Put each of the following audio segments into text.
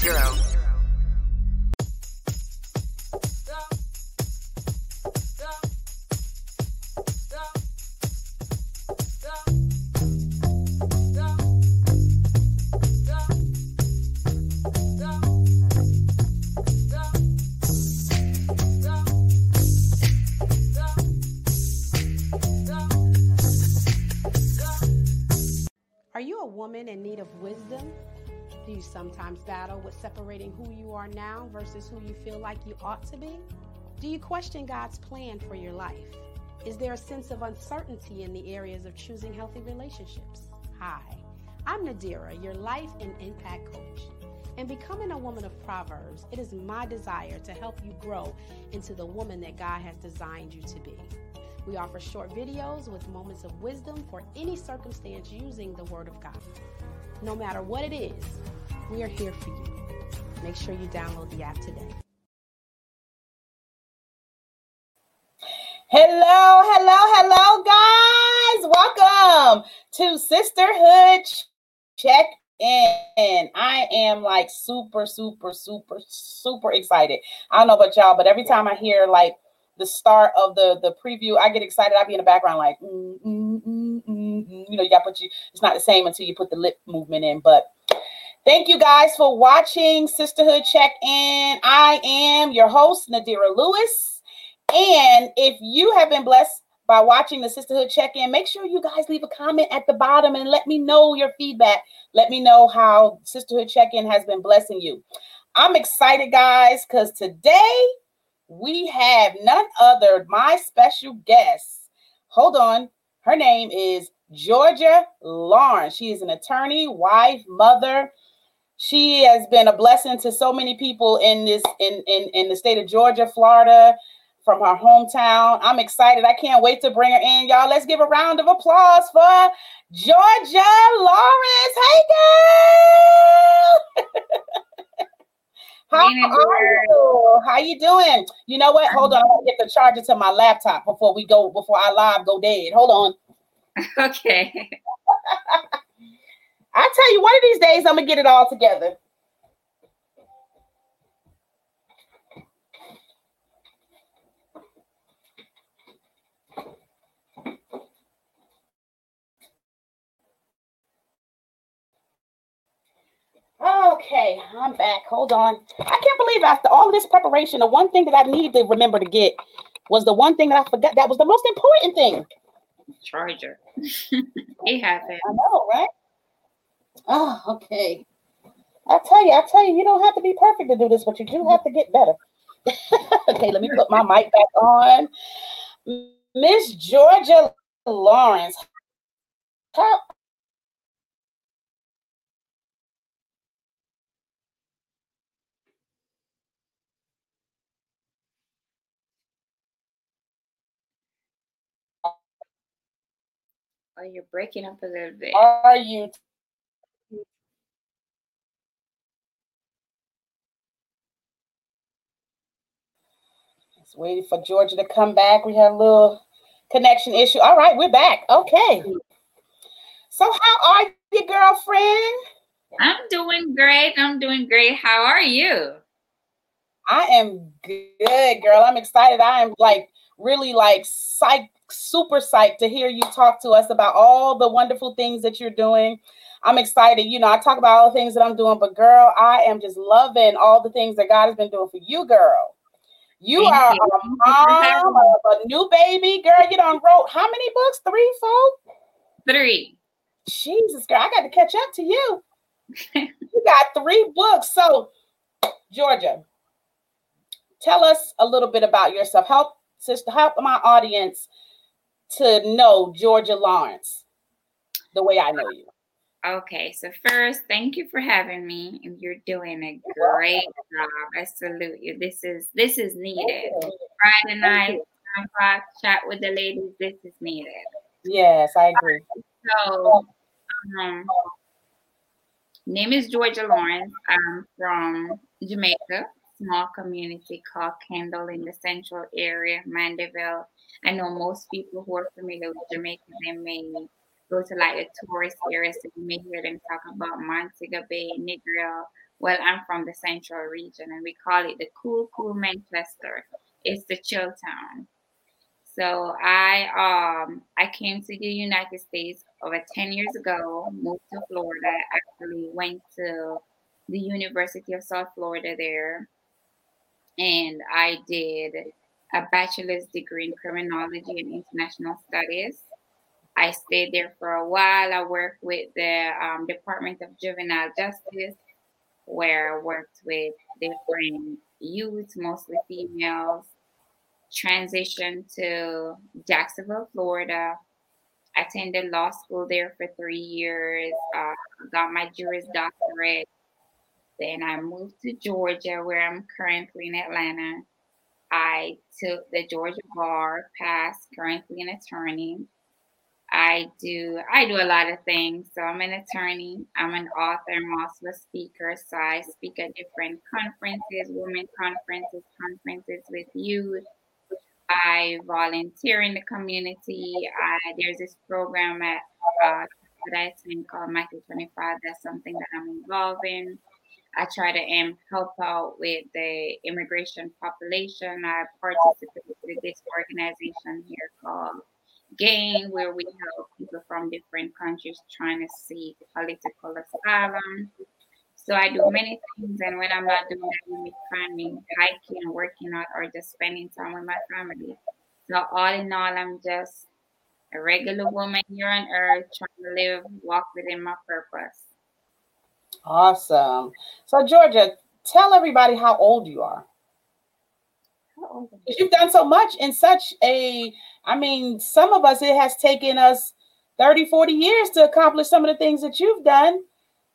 zero. You sometimes battle with separating who you are now versus who you feel like you ought to be? Do you question God's plan for your life? Is there a sense of uncertainty in the areas of choosing healthy relationships? Hi, I'm Nadira, your life and impact coach. And becoming a woman of Proverbs, it is my desire to help you grow into the woman that God has designed you to be. We offer short videos with moments of wisdom for any circumstance using the Word of God. No matter what it is, we are here for you. Make sure you download the app today. Hello, hello, hello, guys. Welcome to Sisterhood Check In. I am like super, super, super, super excited. I don't know about y'all, but every time I hear like the start of the the preview, I get excited. I be in the background like, mm, mm, mm, mm, mm. you know, you got put you. It's not the same until you put the lip movement in. But thank you guys for watching Sisterhood Check In. I am your host Nadira Lewis, and if you have been blessed by watching the Sisterhood Check In, make sure you guys leave a comment at the bottom and let me know your feedback. Let me know how Sisterhood Check In has been blessing you. I'm excited, guys, because today we have none other, my special guest. Hold on. Her name is Georgia Lawrence. She is an attorney, wife, mother. She has been a blessing to so many people in this in, in, in the state of Georgia, Florida, from her hometown. I'm excited. I can't wait to bring her in. Y'all, let's give a round of applause for Georgia Lawrence. Hey girl. How are you? How you doing? You know what? Hold on. I'm gonna get the charger to my laptop before we go, before our live go dead. Hold on. Okay. I tell you, one of these days I'm gonna get it all together. Okay, I'm back. Hold on. I can't believe after all this preparation, the one thing that I need to remember to get was the one thing that I forgot. That was the most important thing. Charger. it happened. I know, right? Oh, okay. I tell you, I tell you, you don't have to be perfect to do this, but you do have to get better. okay, let me put my mic back on. Miss Georgia Lawrence. How, Oh, you're breaking up a little bit. are you waiting for Georgia to come back. We had a little connection issue. All right, we're back. Okay. So how are you, girlfriend? I'm doing great. I'm doing great. How are you? I am good, girl. I'm excited. I am like really like psyched, super psyched to hear you talk to us about all the wonderful things that you're doing. I'm excited. You know, I talk about all the things that I'm doing, but girl, I am just loving all the things that God has been doing for you, girl. You Thank are you. a mom of a new baby, girl. You done wrote how many books? Three, four? Three. Jesus, girl, I got to catch up to you. you got three books. So, Georgia, tell us a little bit about yourself. Help sister, help my audience to know Georgia Lawrence the way I know you. Okay, so first, thank you for having me, and you're doing a great job. I salute you. This is this is needed. Friday night, o'clock, chat with the ladies. This is needed. Yes, I agree. So, um, name is Georgia Lawrence. I'm from Jamaica, small community called Kendal in the central area, Mandeville. I know most people who are familiar with Jamaica, they may go to like the tourist areas, so you may hear them talk about Montego Bay, Negril. Well, I'm from the central region and we call it the cool, cool Manchester. It's the chill town. So I um I came to the United States over 10 years ago, moved to Florida, actually went to the University of South Florida there. And I did a bachelor's degree in criminology and international studies. I stayed there for a while. I worked with the um, Department of Juvenile Justice, where I worked with different youth, mostly females. Transitioned to Jacksonville, Florida. Attended law school there for three years. Uh, got my Juris Doctorate. Then I moved to Georgia, where I'm currently in Atlanta. I took the Georgia Bar, passed, currently an attorney. I do I do a lot of things. So I'm an attorney, I'm an author, I'm also a speaker. So I speak at different conferences, women conferences, conferences with youth. I volunteer in the community. I, there's this program at uh, that I attend called Matthew 25. That's something that I'm involved in. I try to um, help out with the immigration population. I participate with this organization here called GAIN, where we help people from different countries trying to seek political asylum. So I do many things, and when I'm not doing may find hiking, working out, or just spending time with my family. So all in all, I'm just a regular woman here on earth trying to live, walk within my purpose. Awesome. So Georgia, tell everybody how old you are. Because you've done so much in such a, I mean, some of us, it has taken us 30, 40 years to accomplish some of the things that you've done.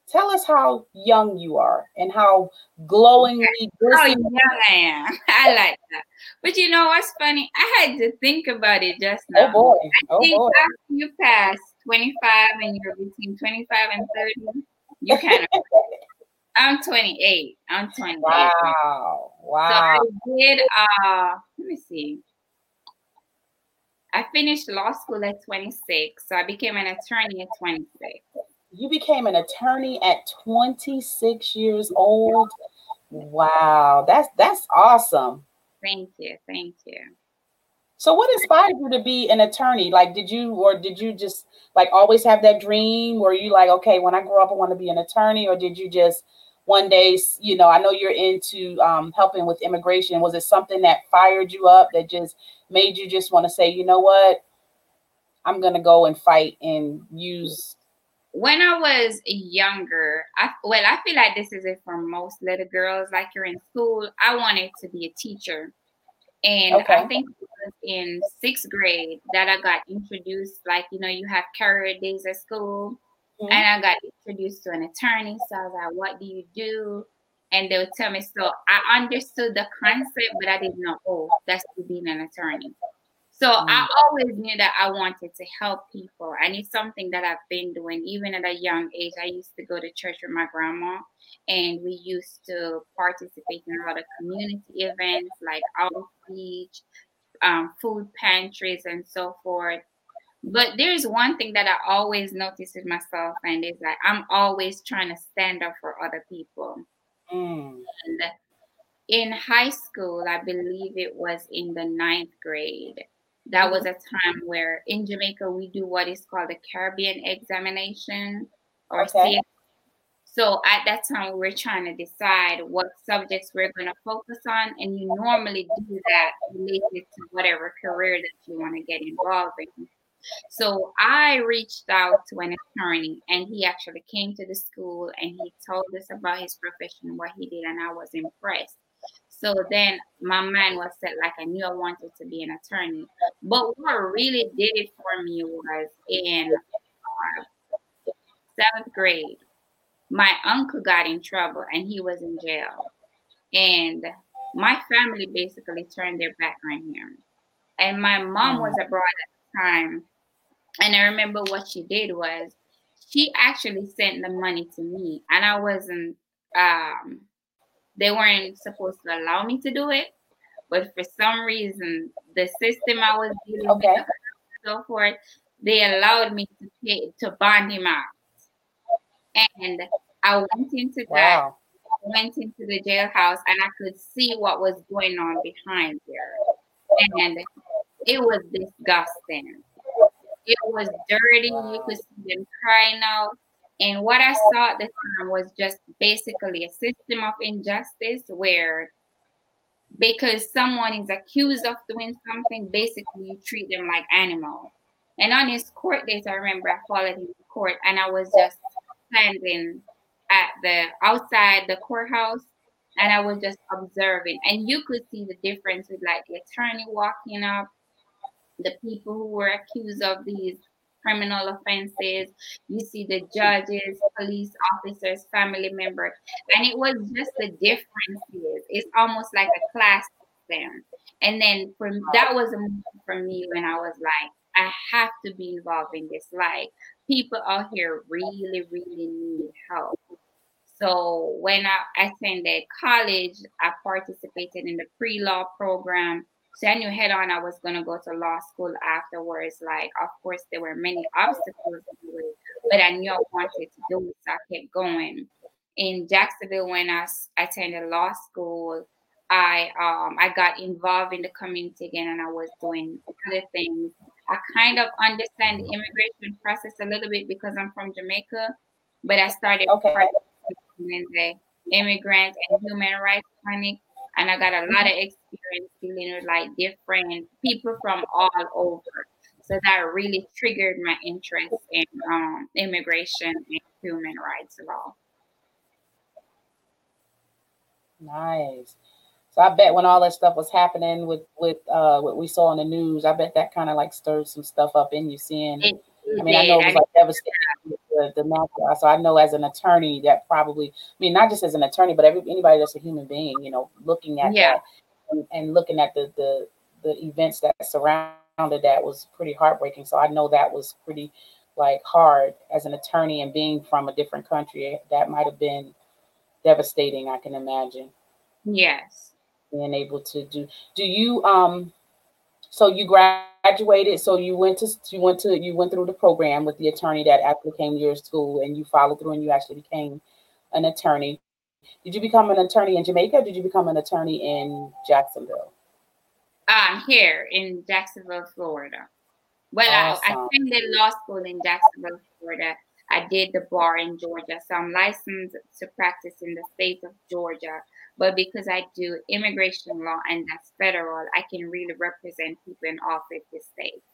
Tell us how young you are and how glowingly oh, How young oh, I am. I like that. But you know what's funny? I had to think about it just now. Oh now. boy. I Oh think boy. after you pass 25 and you're between 25 and 30, you kind of. I'm 28. I'm 28. Wow. Wow. So I did. Uh, let me see. I finished law school at 26, so I became an attorney at 26. You became an attorney at 26 years old. Wow. That's that's awesome. Thank you, thank you. So what inspired you to be an attorney? Like did you or did you just like always have that dream? Were you like, okay, when I grow up I want to be an attorney or did you just one day, you know, I know you're into um, helping with immigration. Was it something that fired you up that just made you just want to say, you know what? I'm to go and fight and use When I was younger, I well, I feel like this is it for most little girls. Like you're in school, I wanted to be a teacher, and Okay. I think it was in sixth grade that I got introduced. Like you know, you have career days at school, Mhm. and I got introduced to an attorney. So I was like, "What do you do?" And they would tell me. So I understood the concept, but I didn't know. Oh, that's to being an attorney. So I always knew that I wanted to help people, and it's something that I've been doing even at a young age. I used to go to church with my grandma, and we used to participate in a lot of community events like outreach, um, food pantries, and so forth. But there's one thing that I always notice with myself, and it's like I'm always trying to stand up for other people. Mm. And in high school, I believe it was in the ninth grade, that was a time where in Jamaica we do what is called the Caribbean examination or Okay. So at that time, we were trying to decide what subjects we're going to focus on, and you normally do that related to whatever career that you want to get involved in. So I reached out to an attorney, and he actually came to the school and he told us about his profession, what he did, and I was impressed. So then my mind was set like I knew I wanted to be an attorney. But what really did it for me was in uh, seventh grade, my uncle got in trouble and he was in jail. And my family basically turned their back on him. And my mom was mm. abroad at the time. And I remember what she did was she actually sent the money to me. And I wasn't um they weren't supposed to allow me to do it. But for some reason, the system I was dealing okay. with so forth, they allowed me to pay to bond him out. And I went into wow. that, went into the jailhouse, and I could see what was going on behind there. And it was disgusting. It was dirty. You could see them crying out. And what I saw at the time was just basically a system of injustice where because someone is accused of doing something, basically you treat them like animals. And on his court date, I remember I followed him to court and I was just standing at the outside the courthouse and I was just observing. And you could see the difference with like the attorney walking up, the people who were accused of these criminal offenses. You see the judges, police officers, family members, and it was just the differences. It's almost like a class system. And then from that was a moment for me when I was like, I have to be involved in this. Like people out here really, really need help. So when I attended college, I participated in the pre-law program. So I knew head on I was going to go to law school afterwards. Like, of course, there were many obstacles, but I knew I wanted to do it, so I kept going. In Jacksonville, when I attended law school, I um, I got involved in the community again, and I was doing other things. I kind of understand the immigration process a little bit because I'm from Jamaica, but I started okay. in the immigrant and human rights clinic and I got a lot of experience dealing with like different people from all over. So that really triggered my interest in um, immigration and human rights law. Nice. So I bet when all that stuff was happening with with uh, what we saw in the news, I bet that kind of like stirred some stuff up in you. Seeing, it I mean. I know it was like devastating the, the matter. So I know as an attorney that probably, I mean, not just as an attorney, but every anybody that's a human being, you know, looking at yeah. that and, and looking at the the the events that surrounded that was pretty heartbreaking. So I know that was pretty like hard as an attorney and being from a different country. That might have been devastating. I can imagine. Yes. Being able to do. Do you um? So you graduated, so you went to you went to you went through the program with the attorney that actually came to your school, and you followed through, and you actually became an attorney. Did you become an attorney in Jamaica? did you become an attorney in Jacksonville? Um, here in Jacksonville, Florida. Well, awesome. I, I attended law school in Jacksonville, Florida. I did the bar in Georgia, so I'm licensed to practice in the state of Georgia. But because I do immigration law and that's federal, I can really represent people in all 50 states.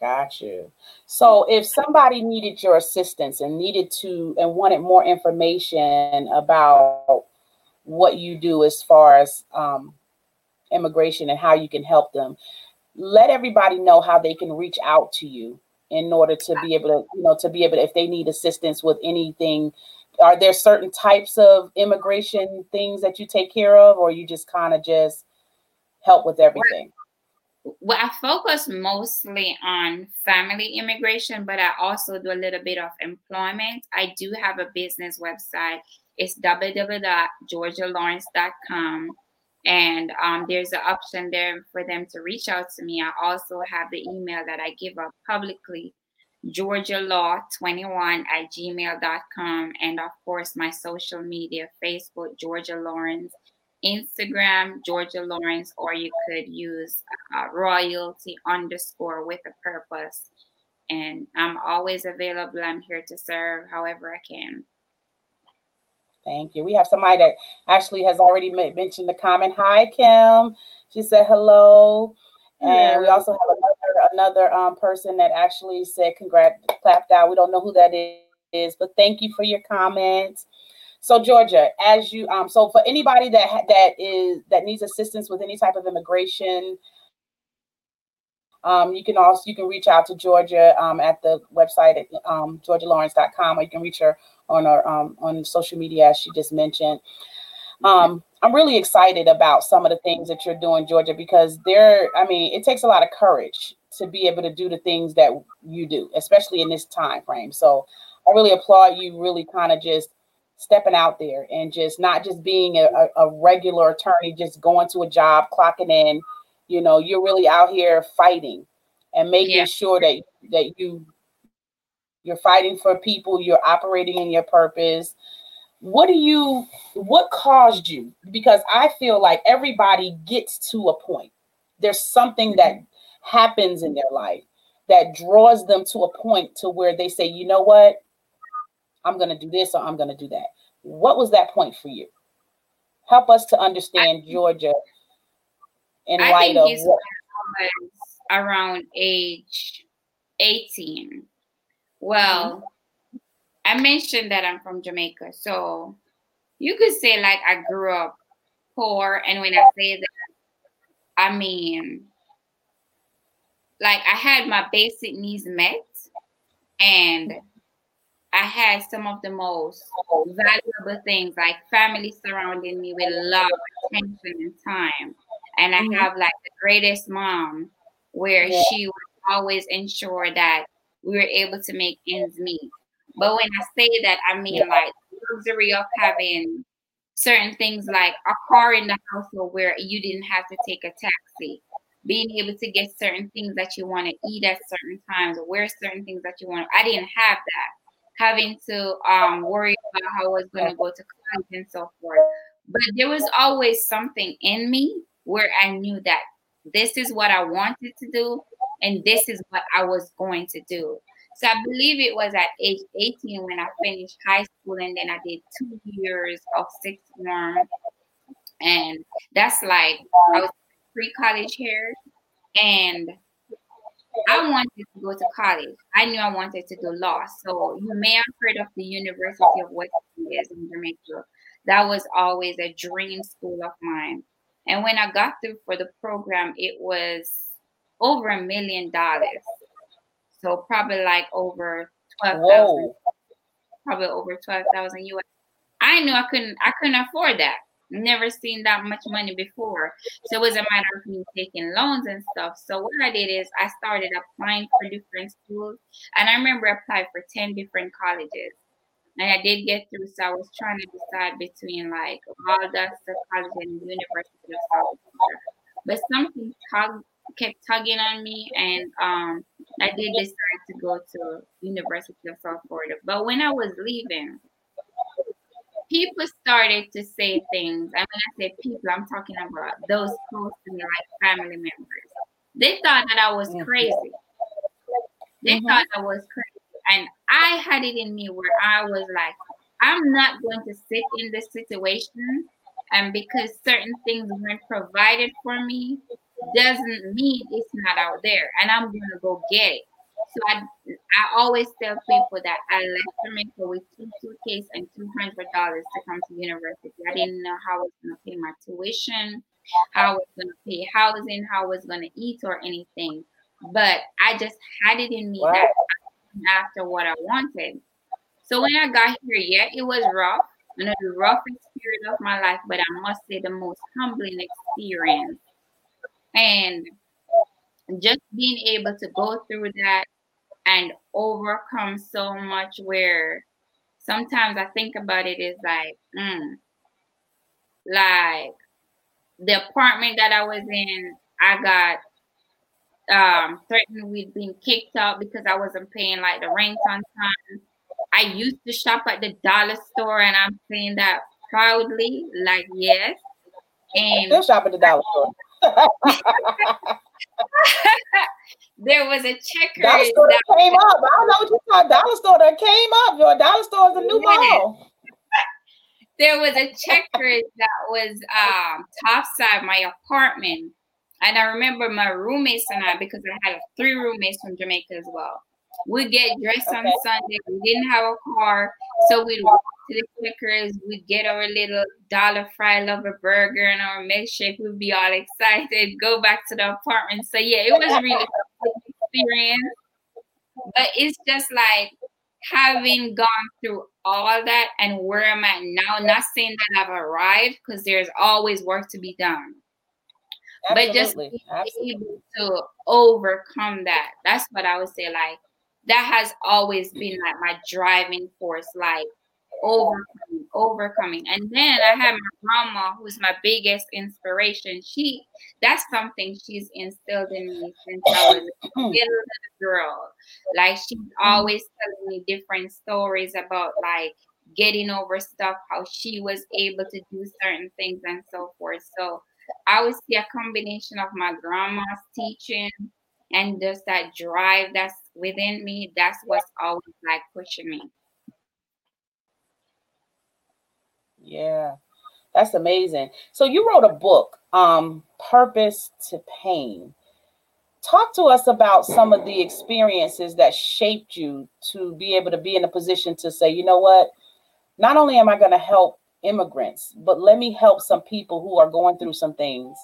Got you. So if somebody needed your assistance and needed to and wanted more information about what you do as far as um, immigration and how you can help them, let everybody know how they can reach out to you in order to be able to, you know, to be able to, if they need assistance with anything are there certain types of immigration things that you take care of or you just kind of just help with everything? well i focus mostly on family immigration but i also do a little bit of employment. I do have a business website. It's www.georgialawrence.com and um, there's an option there for them to reach out to me. I also have the email that i give up publicly Georgia Law 21 at gmail.com. And of course, my social media Facebook, Georgia Lawrence, Instagram, Georgia Lawrence, or you could use uh, royalty underscore with a purpose. And I'm always available. I'm here to serve however I can. Thank you. We have somebody that actually has already mentioned the comment. Hi, Kim. She said hello. And we also have another another um, person that actually said congrats, clapped out. We don't know who that is, but thank you for your comments. So Georgia, as you um, so for anybody that that is that needs assistance with any type of immigration, Um, you can also you can reach out to Georgia um, at the website at um, georgialawrence.com, or you can reach her on our um, on social media as she just mentioned. Um, I'm really excited about some of the things that you're doing, Georgia, because there, I mean, it takes a lot of courage to be able to do the things that you do, especially in this time frame. So I really applaud you really kind of just stepping out there and just not just being a, a, regular attorney, just going to a job, clocking in. You know, you're really out here fighting and making yeah. sure that that you you're fighting for people, you're operating in your purpose. What do you what caused you? Because I feel like everybody gets to a point. There's something that mm-hmm. Happens in their life that draws them to a point to where they say, you know what? I'm going to do this or I'm going to do that. What was that point for you? Help us to understand I, Georgia in I light of what around age 18. Well, mm-hmm. I mentioned that I'm from Jamaica. So you could say like I grew up poor and when I say that I mean like I had my basic needs met and I had some of the most valuable things like family surrounding me with love, attention, and time. And I mm-hmm. have like the greatest mom where yeah. she would always ensure that we were able to make ends meet. But when I say that, I mean like luxury of having certain things like a car in the household where you didn't have to take a taxi being able to get certain things that you want to eat at certain times or wear certain things that you want. I didn't have that having to um, worry about how I was going to go to college and so forth. But there was always something in me where I knew that this is what I wanted to do and this is what I was going to do. So I believe it was at age 18 when I finished high school and then I did two years of sixth form. And that's like I was pre-college here and I wanted to go to college. I knew I wanted to do law. So you may have heard of the University of West Indies in Jamaica. That was always a dream school of mine. And when I got through for the program, it was over a million dollars. So probably like over twelve thousand, probably over twelve thousand US. I knew I couldn't I couldn't afford that never seen that much money before. So it was a matter of me taking loans and stuff. So what I did is I started applying for different schools. And I remember I applied for 10 different colleges. And I did get through. So I was trying to decide between like all Valdosta College and University of South Florida. But something tug, kept tugging on me and um, I did decide to go to University of South Florida. But when I was leaving, people started to say things. And when I say people, I'm talking about those close to me, like family members. They thought that I was crazy. They mm-hmm. thought I was crazy. And I had it in me where I was like, I'm not going to sit in this situation. And because certain things weren't provided for me, doesn't mean it's not out there. And I'm going to go get it. So I, I always tell people that I left Jamaica with two suitcases and two hundred dollars to come to university. I didn't know how I was going to pay my tuition, how I was going to pay housing, how I was going to eat, or anything. But I just had it in me wow. that after what I wanted. So when I got here, yeah, it was rough, you know, the roughest period of my life, but I must say the most humbling experience. And just being able to go through that and overcome so much where sometimes I think about it is like, mm, like the apartment that I was in, I got um, threatened with being kicked out because I wasn't paying like the rent on time. I used to shop at the dollar store, and I'm saying that proudly, like yes. And I still shop at the dollar store. there was a checker dollar store that came up. I don't know what you call dollar store that came up. Your dollar store is a new mall. there was a checker that was um topside my apartment. And I remember my roommates and I, because I had three roommates from Jamaica as well. We'd get dressed okay. on Sunday. We didn't have a car. So we'd walk to the Checkers. We'd get our little dollar fry lover burger and our milkshake. We'd be all excited, go back to the apartment. So yeah, it was a really experience, but it's just like having gone through all that and where I'm at now, not saying that I've arrived because there's always work to be done. Absolutely. But just being Absolutely. able to overcome that. That's what I would say. Like that has always been mm-hmm. like my driving force. Like overcoming, overcoming. And then I have my grandma, who's my biggest inspiration. She, that's something she's instilled in me since I was a hmm. little girl. Like she's hmm. always telling me different stories about like getting over stuff, how she was able to do certain things and so forth. So I would see a combination of my grandma's teaching and just that drive that's within me. That's what's always like pushing me. Yeah. That's amazing. So you wrote a book, um, Purpose to Pain. Talk to us about some of the experiences that shaped you to be able to be in a position to say, you know what? Not only am I going to help immigrants, but let me help some people who are going through some things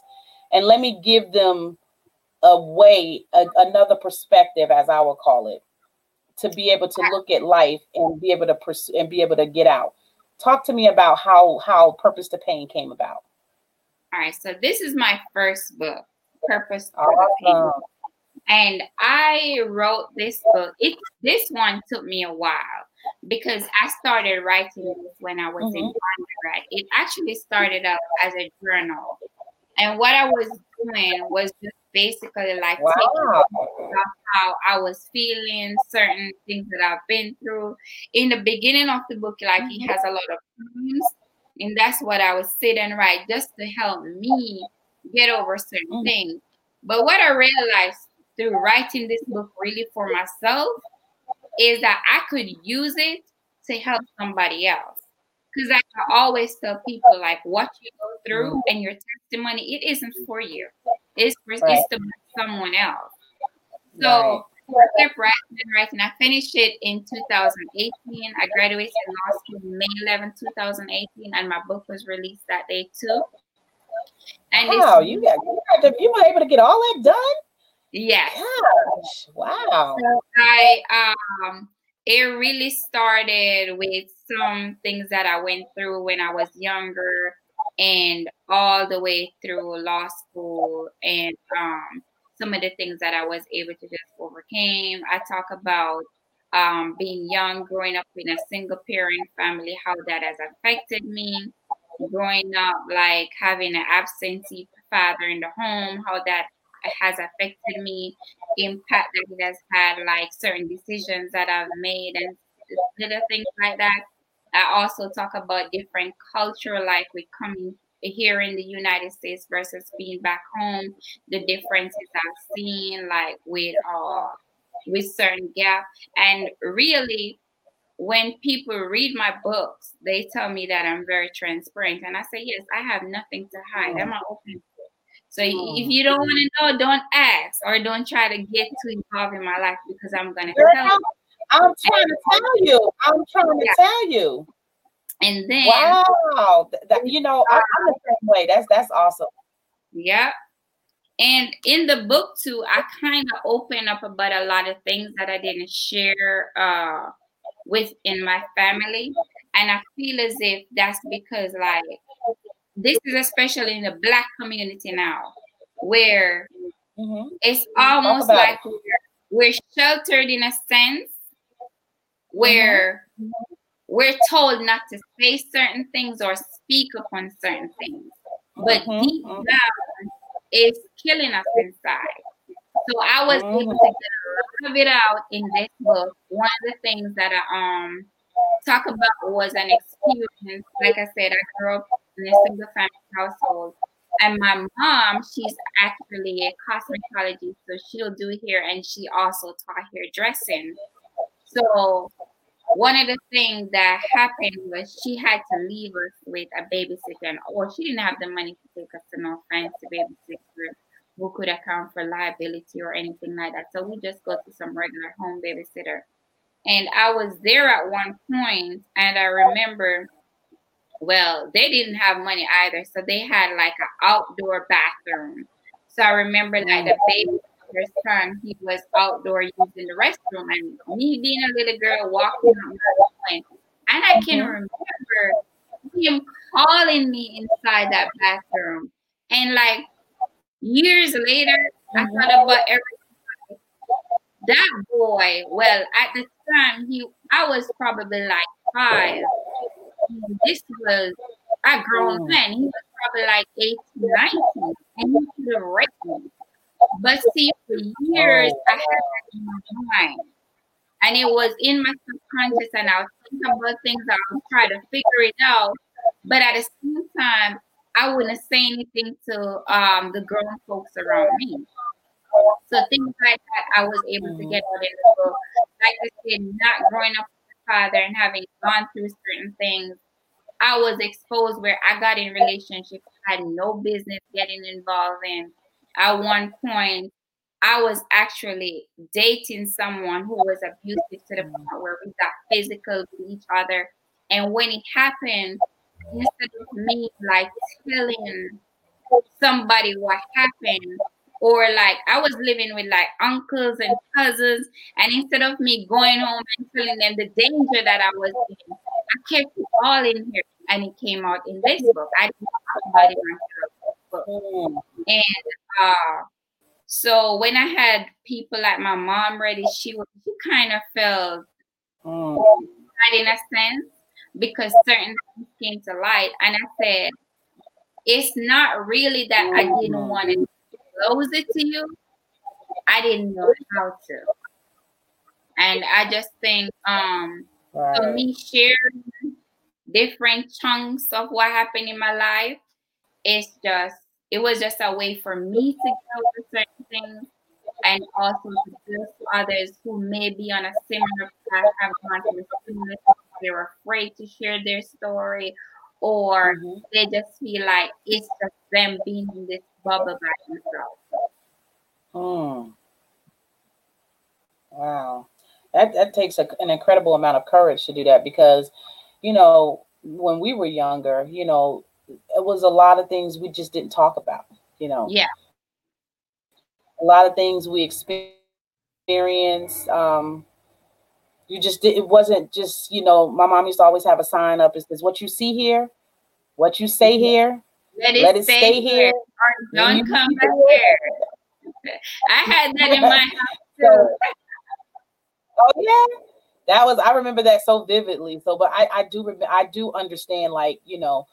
and let me give them a way, a, another perspective, as I would call it, to be able to look at life and be able to pursue and be able to get out. Talk to me about how how purpose to pain came about. All right so this is my first book purpose awesome. to pain. And i wrote this book. It this one took me a while because i started writing this when i was mm-hmm. in undergrad it actually started out as a journal. And what i was doing was just basically like wow. how I was feeling, certain things that I've been through. In the beginning of the book, like he has a lot of poems, and that's what I was sitting right just to help me get over certain mm-hmm. things. But what I realized through writing this book really for myself is that I could use it to help somebody else. Because I always tell people, like, what you go through mm-hmm. and your testimony, it isn't for you. It's for right. it's to someone else. So right. I kept writing and writing. I finished it in 2018. I graduated law school May 11, 2018, and my book was released that day too. And wow, you got you were able to get all that done. Yes. Gosh, wow. So I um it really started with some things that I went through when I was younger and all the way through law school and um, some of the things that I was able to just overcame. I talk about um, being young, growing up in a single parent family, how that has affected me. Growing up, like having an absentee father in the home, how that has affected me, impact that it has had, like certain decisions that I've made, and little things like that. I also talk about different culture, like we coming here in the United States versus being back home, the differences I've seen, like with uh with certain gap. And really, when people read my books, they tell me that I'm very transparent. And I say, yes, I have nothing to hide. I'm open. So if you don't want to know, don't ask or don't try to get too involved in my life because I'm gonna tell you. I'm trying to tell you. I'm trying to yeah. tell you. And then wow, that, you know, I, am the same way. That's that's awesome. Yeah. And in the book too, I kind of open up about a lot of things that I didn't share uh within my family. And I feel as if that's because like this is especially in the black community now, where mm-hmm. it's almost like it. we're, we're sheltered in a sense where mm-hmm. we're told not to say certain things or speak upon certain things. But mm-hmm. deep mm-hmm. down, it's killing us inside. So I was able to get a lot of it out in this book. One of the things that I um talk about was an experience. Like I said, I grew up in a single family household. And my mom, she's actually a cosmetologist, so she'll do hair and she also taught hairdressing. So one of the things that happened was she had to leave us with a babysitter, or she didn't have the money to take us to North no fancy babysitter who could account for liability or anything like that. So we just go to some regular home babysitter. And I was there at one point, and I remember, well, they didn't have money either, so they had like an outdoor bathroom. So I remember like the baby first time he was outdoor using the restroom, and me being a little girl walking out my room, and I can mm-hmm. remember him calling me inside that bathroom, and like years later, I mm-hmm. thought about everything. That boy, well, at the time, he I was probably like five. This was a grown mm. man. He was probably like 18, 19, and he could have raped me. But see, for years, oh. I had that in my mind. And it was in my subconscious, and I was thinking about things, I was trying to figure it out. But at the same time, I wouldn't say anything to um, the grown folks around me. So things like that, I was able to get out in the book. Like I said, not growing up with a father and having gone through certain things, I was exposed where I got in relationships I had no business getting involved in. At one point, I was actually dating someone who was abusive to the mm. point where we got physical with each other. And when it happened, instead of me like telling somebody what happened, or like I was living with like uncles and cousins, and instead of me going home and telling them the danger that I was in, I kept it all in here, and it came out in this book. I didn't talk about it myself, and uh, so when I had people like my mom ready, she was she kind of felt oh. in a sense because certain things came to light, and I said, it's not really that I didn't want to disclose it to you. I didn't know how to. And I just think um right. for me sharing different chunks of what happened in my life, it's just it was just a way for me to go certain things and also to give to others who may be on a similar path, have gone through similar they're afraid to share their story, or mm-hmm. they just feel like it's just them being in this bubble by themselves. Hmm. Wow. That, that takes a, an incredible amount of courage to do that because, you know, when we were younger, you know, it was a lot of things we just didn't talk about, you know. Yeah. A lot of things we experienced. Um, you just did, it wasn't just, you know, my mom used to always have a sign up. It says, what you see here, what you say here, let it, let it stay, stay, here. Don't come back here. I had that in my house too. oh yeah, that was I remember that so vividly. So, but I I do remember I do understand like you know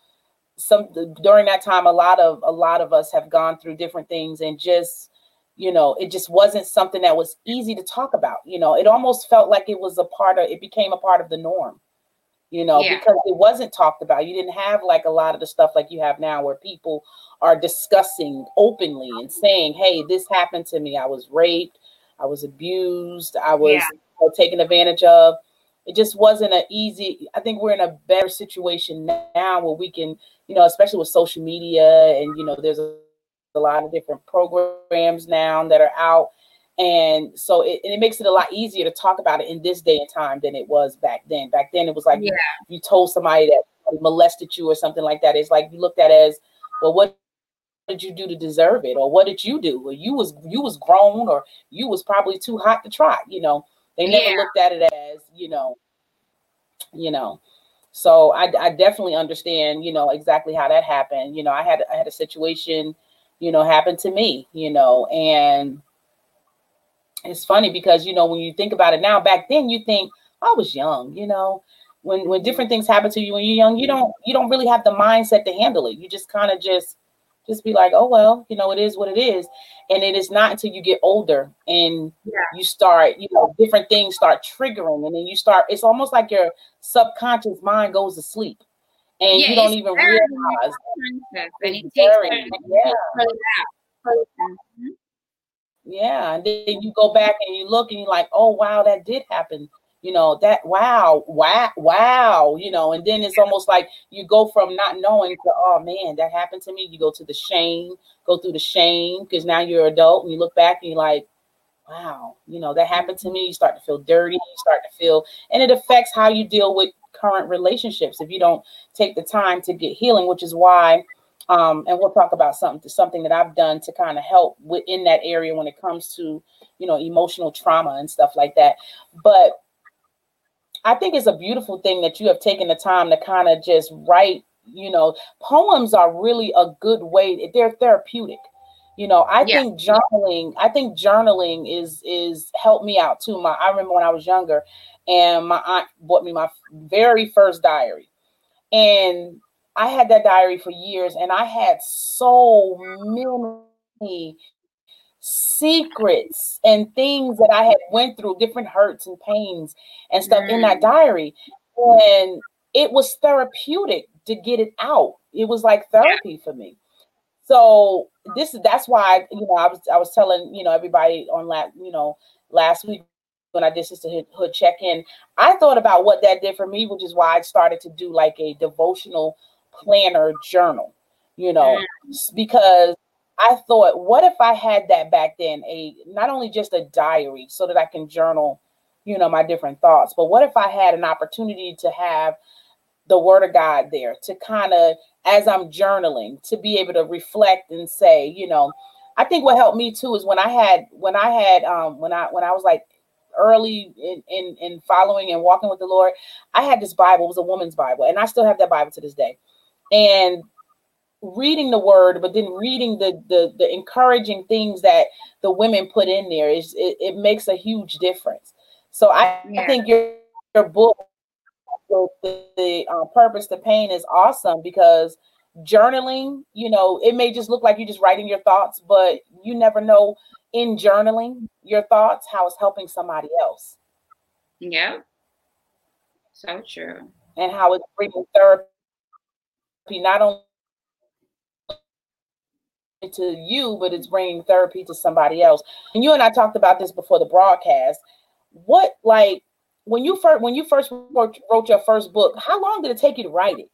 some during that time a lot of a lot of us have gone through different things and just you know it just wasn't something that was easy to talk about you know? It almost felt like it was a part of it became a part of the norm you know? Yeah. because it wasn't talked about. You didn't have like a lot of the stuff like you have now where people are discussing openly and saying hey this happened to me. I was raped. I was abused. I was yeah. you know, taken advantage of it just wasn't an easy i think we're in a better situation now where we can you know especially with social media and you know there's a, a lot of different programs now that are out. And so it, and it makes it a lot easier to talk about it in this day and time than it was back then. Back then it was like yeah. you, you told somebody that molested you or something like that it's like you looked at as well what did you do to deserve it? or what did you do? or you was you was grown or you was probably too hot to try you know they never yeah. looked at it as, you know, you know. So I, I definitely understand, you know, exactly how that happened. You know, I had I had a situation, you know, happen to me, you know, and it's funny because you know when you think about it now, back then you think I was young, you know. When when different things happen to you when you're young, you don't you don't really have the mindset to handle it. You just kind of just just be like, oh well, you know, it is what it is. And it is not until you get older and yeah. you start, you know, different things start triggering, and then you start. It's almost like your subconscious mind goes to sleep, and yeah, you don't even realize. And it very, yeah. Mm-hmm. Yeah, and then you go back and you look and you're like, oh wow, that did happen you know that wow wow wow you know and then it's almost like you go from not knowing to oh man that happened to me you go to the shame go through the shame because now you're adult and you look back and you're like wow you know that happened to me you start to feel dirty you start to feel and it affects how you deal with current relationships if you don't take the time to get healing which is why Um, and we'll talk about something something that I've done to kind of help within that area when it comes to you know emotional trauma and stuff like that. But I think it's a beautiful thing that you have taken the time to kind of just write. You know, poems are really a good way. They're therapeutic. You know, I yeah. think journaling. I think journaling is is helped me out too. My I remember when I was younger, and my aunt bought me my very first diary, and I had that diary for years, and I had so many secrets and things that I had went through, different hurts and pains and stuff mm. in that mm. diary. And it was therapeutic to get it out. It was like therapy for me. So this is that's why you know I was I was telling you know everybody on last you know last week when I did Sister Hood check in, I thought about what that did for me, which is why I started to do like a devotional planner journal, you know, mm. because I thought, what if I had that back then? A not only just a diary so that I can journal, you know, my different thoughts, but what if I had an opportunity to have the word of God there to kind of as I'm journaling to be able to reflect and say, you know, I think what helped me too is when I had when I had um when I when I was like early in, in in following and walking with the Lord, I had this Bible, it was a woman's Bible, and I still have that Bible to this day. And reading the word but then reading the the, the encouraging things that the women put in there is it, it makes a huge difference. So i, yeah. I think your, your book the, the uh, purpose to pain is awesome because journaling you know it may just look like you're just writing your thoughts but you never know in journaling your thoughts how it's helping somebody else. Yeah so true. And how it's bringing therapy not only to you, but it's bringing therapy to somebody else. And you and I talked about this before the broadcast. What like when you first when you first wrote, wrote your first book, how long did it take you to write it?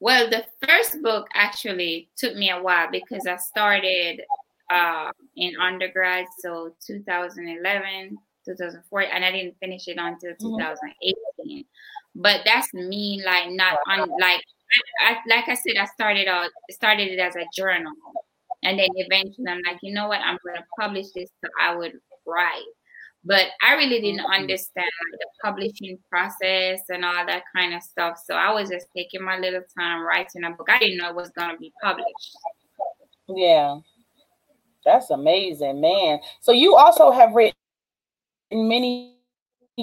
Well, the first book actually took me a while because I started uh, in undergrad, so 2011, 2004, and I didn't finish it until mm-hmm. 2018. But that's me, like not on like I, like I said, I started out started it as a journal, and then eventually I'm like, you know what, I'm going to publish this, so I would write. But I really didn't mm-hmm. understand like, the publishing process and all that kind of stuff. So I was just taking my little time writing a book. I didn't know it was going to be published. Yeah, that's amazing, man. So you also have written many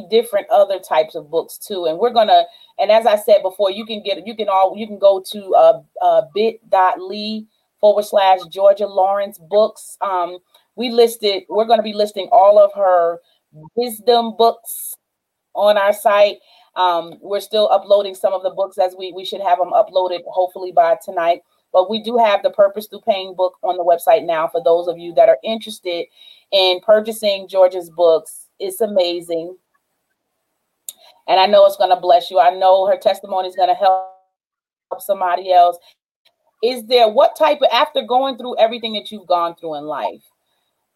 different other types of books too. And we're gonna and as i said before you can get you can all you can go to uh, uh bit.ly forward slash georgia lawrence books. Um we listed we're to be listing all of her wisdom books on our site. Um we're still uploading some of the books as we we should have them uploaded hopefully by tonight. But we do have the purpose through pain book on the website now for those of you that are interested in purchasing georgia's books. It's amazing and I know it's going to bless you. I know her testimony is going to help somebody else. Is there what type of after going through everything that you've gone through in life?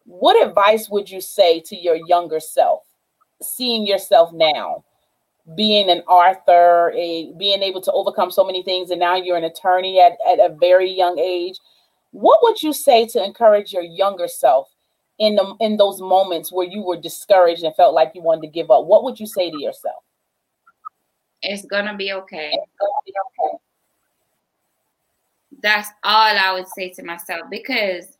What advice would you say to your younger self, seeing yourself now, being an author, a, being able to overcome so many things, and now you're an attorney at, at a very young age? What would you say to encourage your younger self in the in those moments where you were discouraged and felt like you wanted to give up? What would you say to yourself? It's gonna be okay. Gonna be okay. That's all I would say to myself because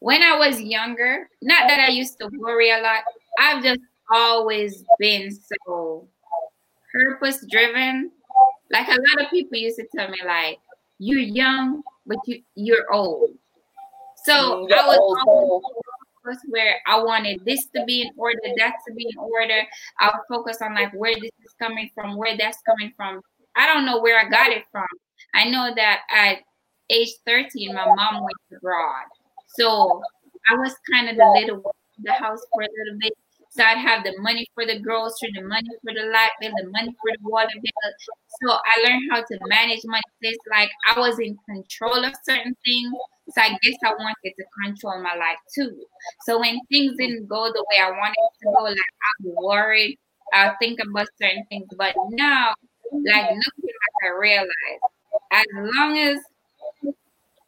when I was younger, not that I used to worry a lot, I've just always been so purpose driven. Like a lot of people used to tell me, like, you're young, but you you're old. So I was always where I wanted this to be in order, that to be in order. I would focus on like where this is coming from, where that's coming from. I don't know where I got it from. I know that at age 13, my mom went abroad. So I was kind of the little the house for a little bit. So I'd have the money for the grocery, the money for the light bill, the money for the water bill. So I learned how to manage money. It's like I was in control of certain things. So I guess I wanted to control my life too. So when things didn't go the way I wanted to go, like I was worried. I think about certain things. But now, like looking back, I realize as long as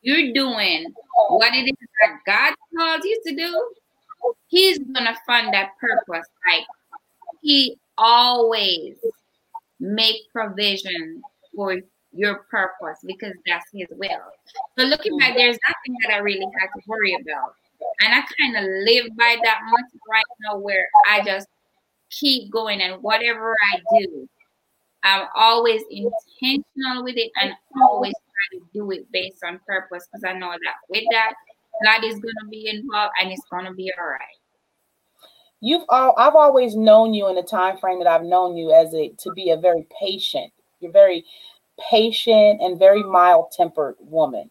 you're doing what it is that God called you to do, He's gonna fund that purpose. Like He always make provision for your purpose because that's His will. So looking back, there's nothing that I really had to worry about, and I kind of live by that much right now, where I just keep going and whatever I do, I'm always intentional with it and always try to do it based on purpose because I know that with that, God is going to be involved and it's going to be all right. You've all I've always known you in the time frame that I've known you as a to be a very patient. You're very patient and very mild tempered woman.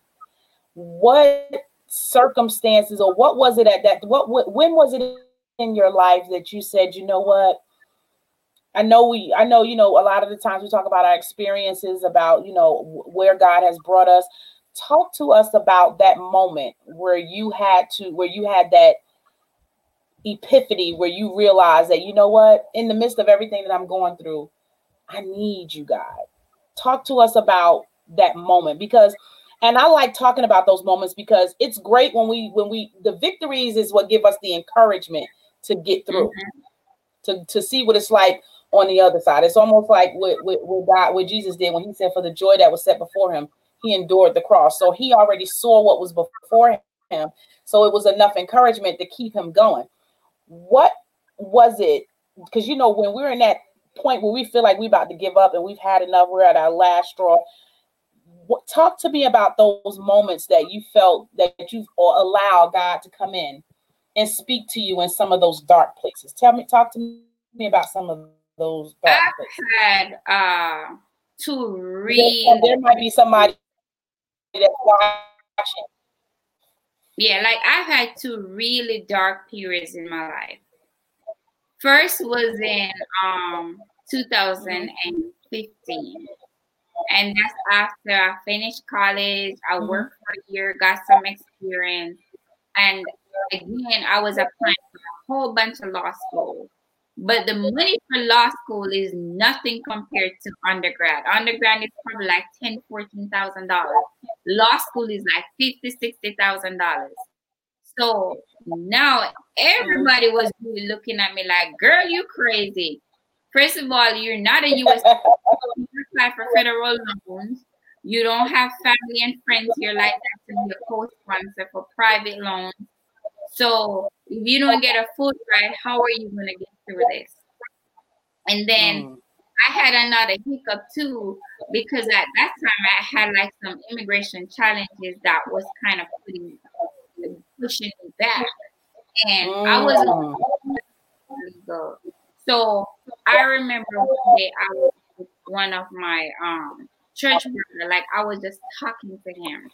What circumstances or what was it at that what, what when was it in your life that you said, you know what? I know we, I know, you know, a lot of the times we talk about our experiences, about, you know, where God has brought us. Talk to us about that moment where you had to, where you had that epiphany, where you realized that, you know what, in the midst of everything that I'm going through, I need you, God. Talk to us about that moment because and I like talking about those moments because it's great when we when we the victories is what give us the encouragement to get through, mm-hmm. to, to see what it's like on the other side. It's almost like what, what, what God, what Jesus did when he said, for the joy that was set before him, he endured the cross. So he already saw what was before him. So it was enough encouragement to keep him going. What was it? Because you know, when we're in that point where we feel like we're about to give up and we've had enough, we're at our last straw. What, talk to me about those moments that you felt that you allowed God to come in and speak to you in some of those dark places. Tell me, talk to me about some of those dark I've places. had uh, to read. There might be somebody that's watching. Yeah, like I've had two really dark periods in my life. First was in um 2015. And that's after I finished college. I mm-hmm. worked for a year, got some experience, and again, I was applying for a whole bunch of law schools. But the money for law school is nothing compared to undergrad. Undergrad is probably like ten, fourteen thousand dollars. Law school is like fifty, sixty thousand dollars. So now everybody was really looking at me like, "Girl, you crazy." First of all, you're not a U.S. you apply for federal loans. You don't have family and friends here like that to be a co-sponsor for private loans. So if you don't get a full ride, how are you going to get through this? And then mm. I had another hiccup too because at that time I had like some immigration challenges that was kind of putting pushing me back, and mm. I was legal. So I remember one day I was with one of my um church brother, like I was just talking to him,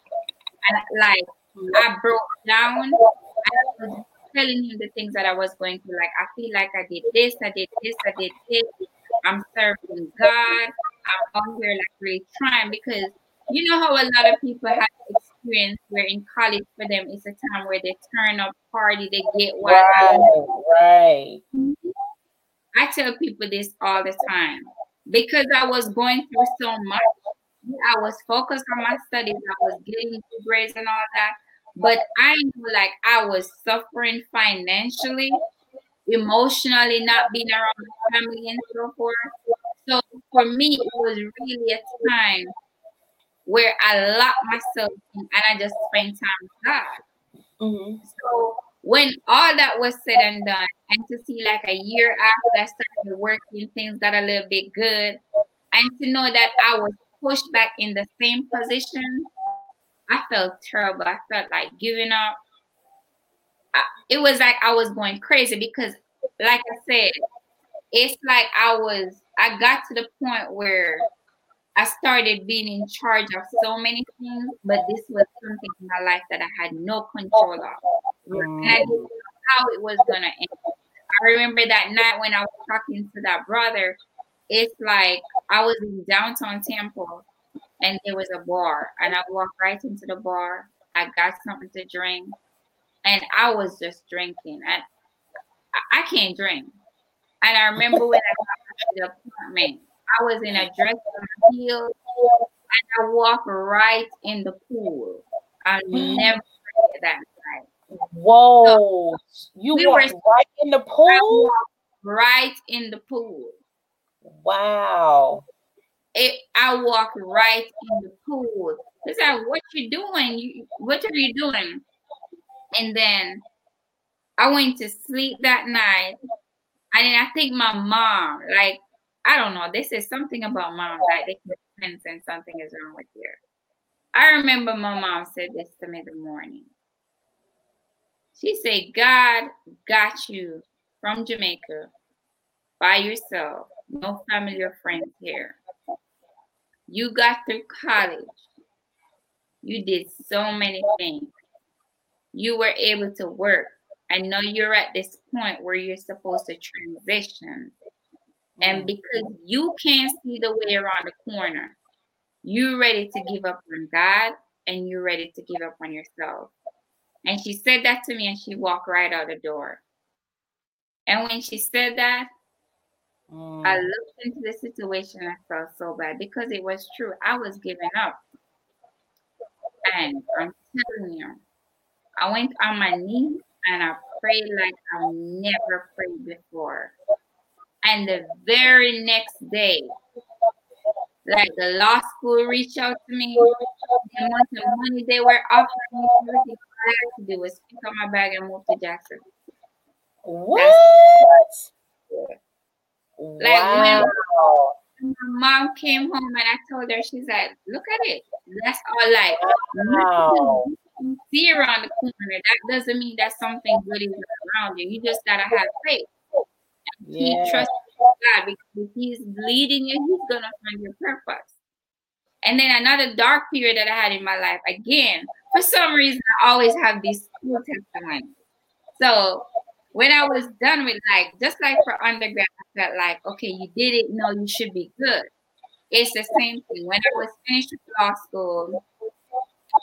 and like I broke down I was telling him the things that I was going through. Like, I feel like I did this, I did this, I did this. I'm serving God. I'm out here like really trying because you know how a lot of people have experience where in college for them it's a time where they turn up, party, they get wild. Right, right. I tell people this all the time because I was going through so much. I was focused on my studies. I was getting grades and all that. But I know like I was suffering financially, emotionally, not being around my family and so forth. So for me, it was really a time where I locked myself in and I just spent time with God. Mm-hmm. So when all that was said and done, and to see like a year after I started working, things got a little bit good, and to know that I was pushed back in the same position I felt terrible. I felt like giving up. I, it was like I was going crazy because, like I said, it's like I was, I got to the point where I started being in charge of so many things, but this was something in my life that I had no control of. And I didn't know how it was going to end. I remember that night when I was talking to that brother, it's like I was in downtown Temple and there was a bar and I walked right into the bar. I got something to drink and I was just drinking. I, I can't drink. And I remember when I got to the apartment, I was in a dress and heels and I walked right in the pool. I'll never forget that night. Whoa! So you we walked were, right in the pool. Right in the pool. Wow. It, I walk right in the pool. It's like, what you doing? You, what are you doing? And then I went to sleep that night. And then I think my mom, like, I don't know, this is something about mom that they can sense something is wrong with you. I remember my mom said this to me the morning. She said, God got you from Jamaica by yourself, no family or friends here. You got through college. You did so many things. You were able to work. I know you're at this point where you're supposed to transition. And mm. because you can't see the way around the corner, you're ready to give up on God and you're ready to give up on yourself. And she said that to me and she walked right out the door. And when she said that, mm. I looked into the situation and I felt so bad because it was true. I was giving up. And I'm telling you, I went on my knees and I prayed like I've never prayed before. And the very next day, like the law school reached out to me. The amount of money they were offering me, everything I had to do was pick up my bag and move to Jackson. What? Like wow. when my mom came home and I told her, she's like, look at it. That's all like wow. see around the corner. That doesn't mean that something good is around you. You just gotta have faith. And yeah. keep trusting God because if He's leading you, He's gonna find your purpose. And then another dark period that I had in my life, again, for some reason, I always have these school testimonies. So when I was done with like, just like for undergrad, I felt like, okay, you did it. No, you should be good. It's the same thing. When I was finished with law school,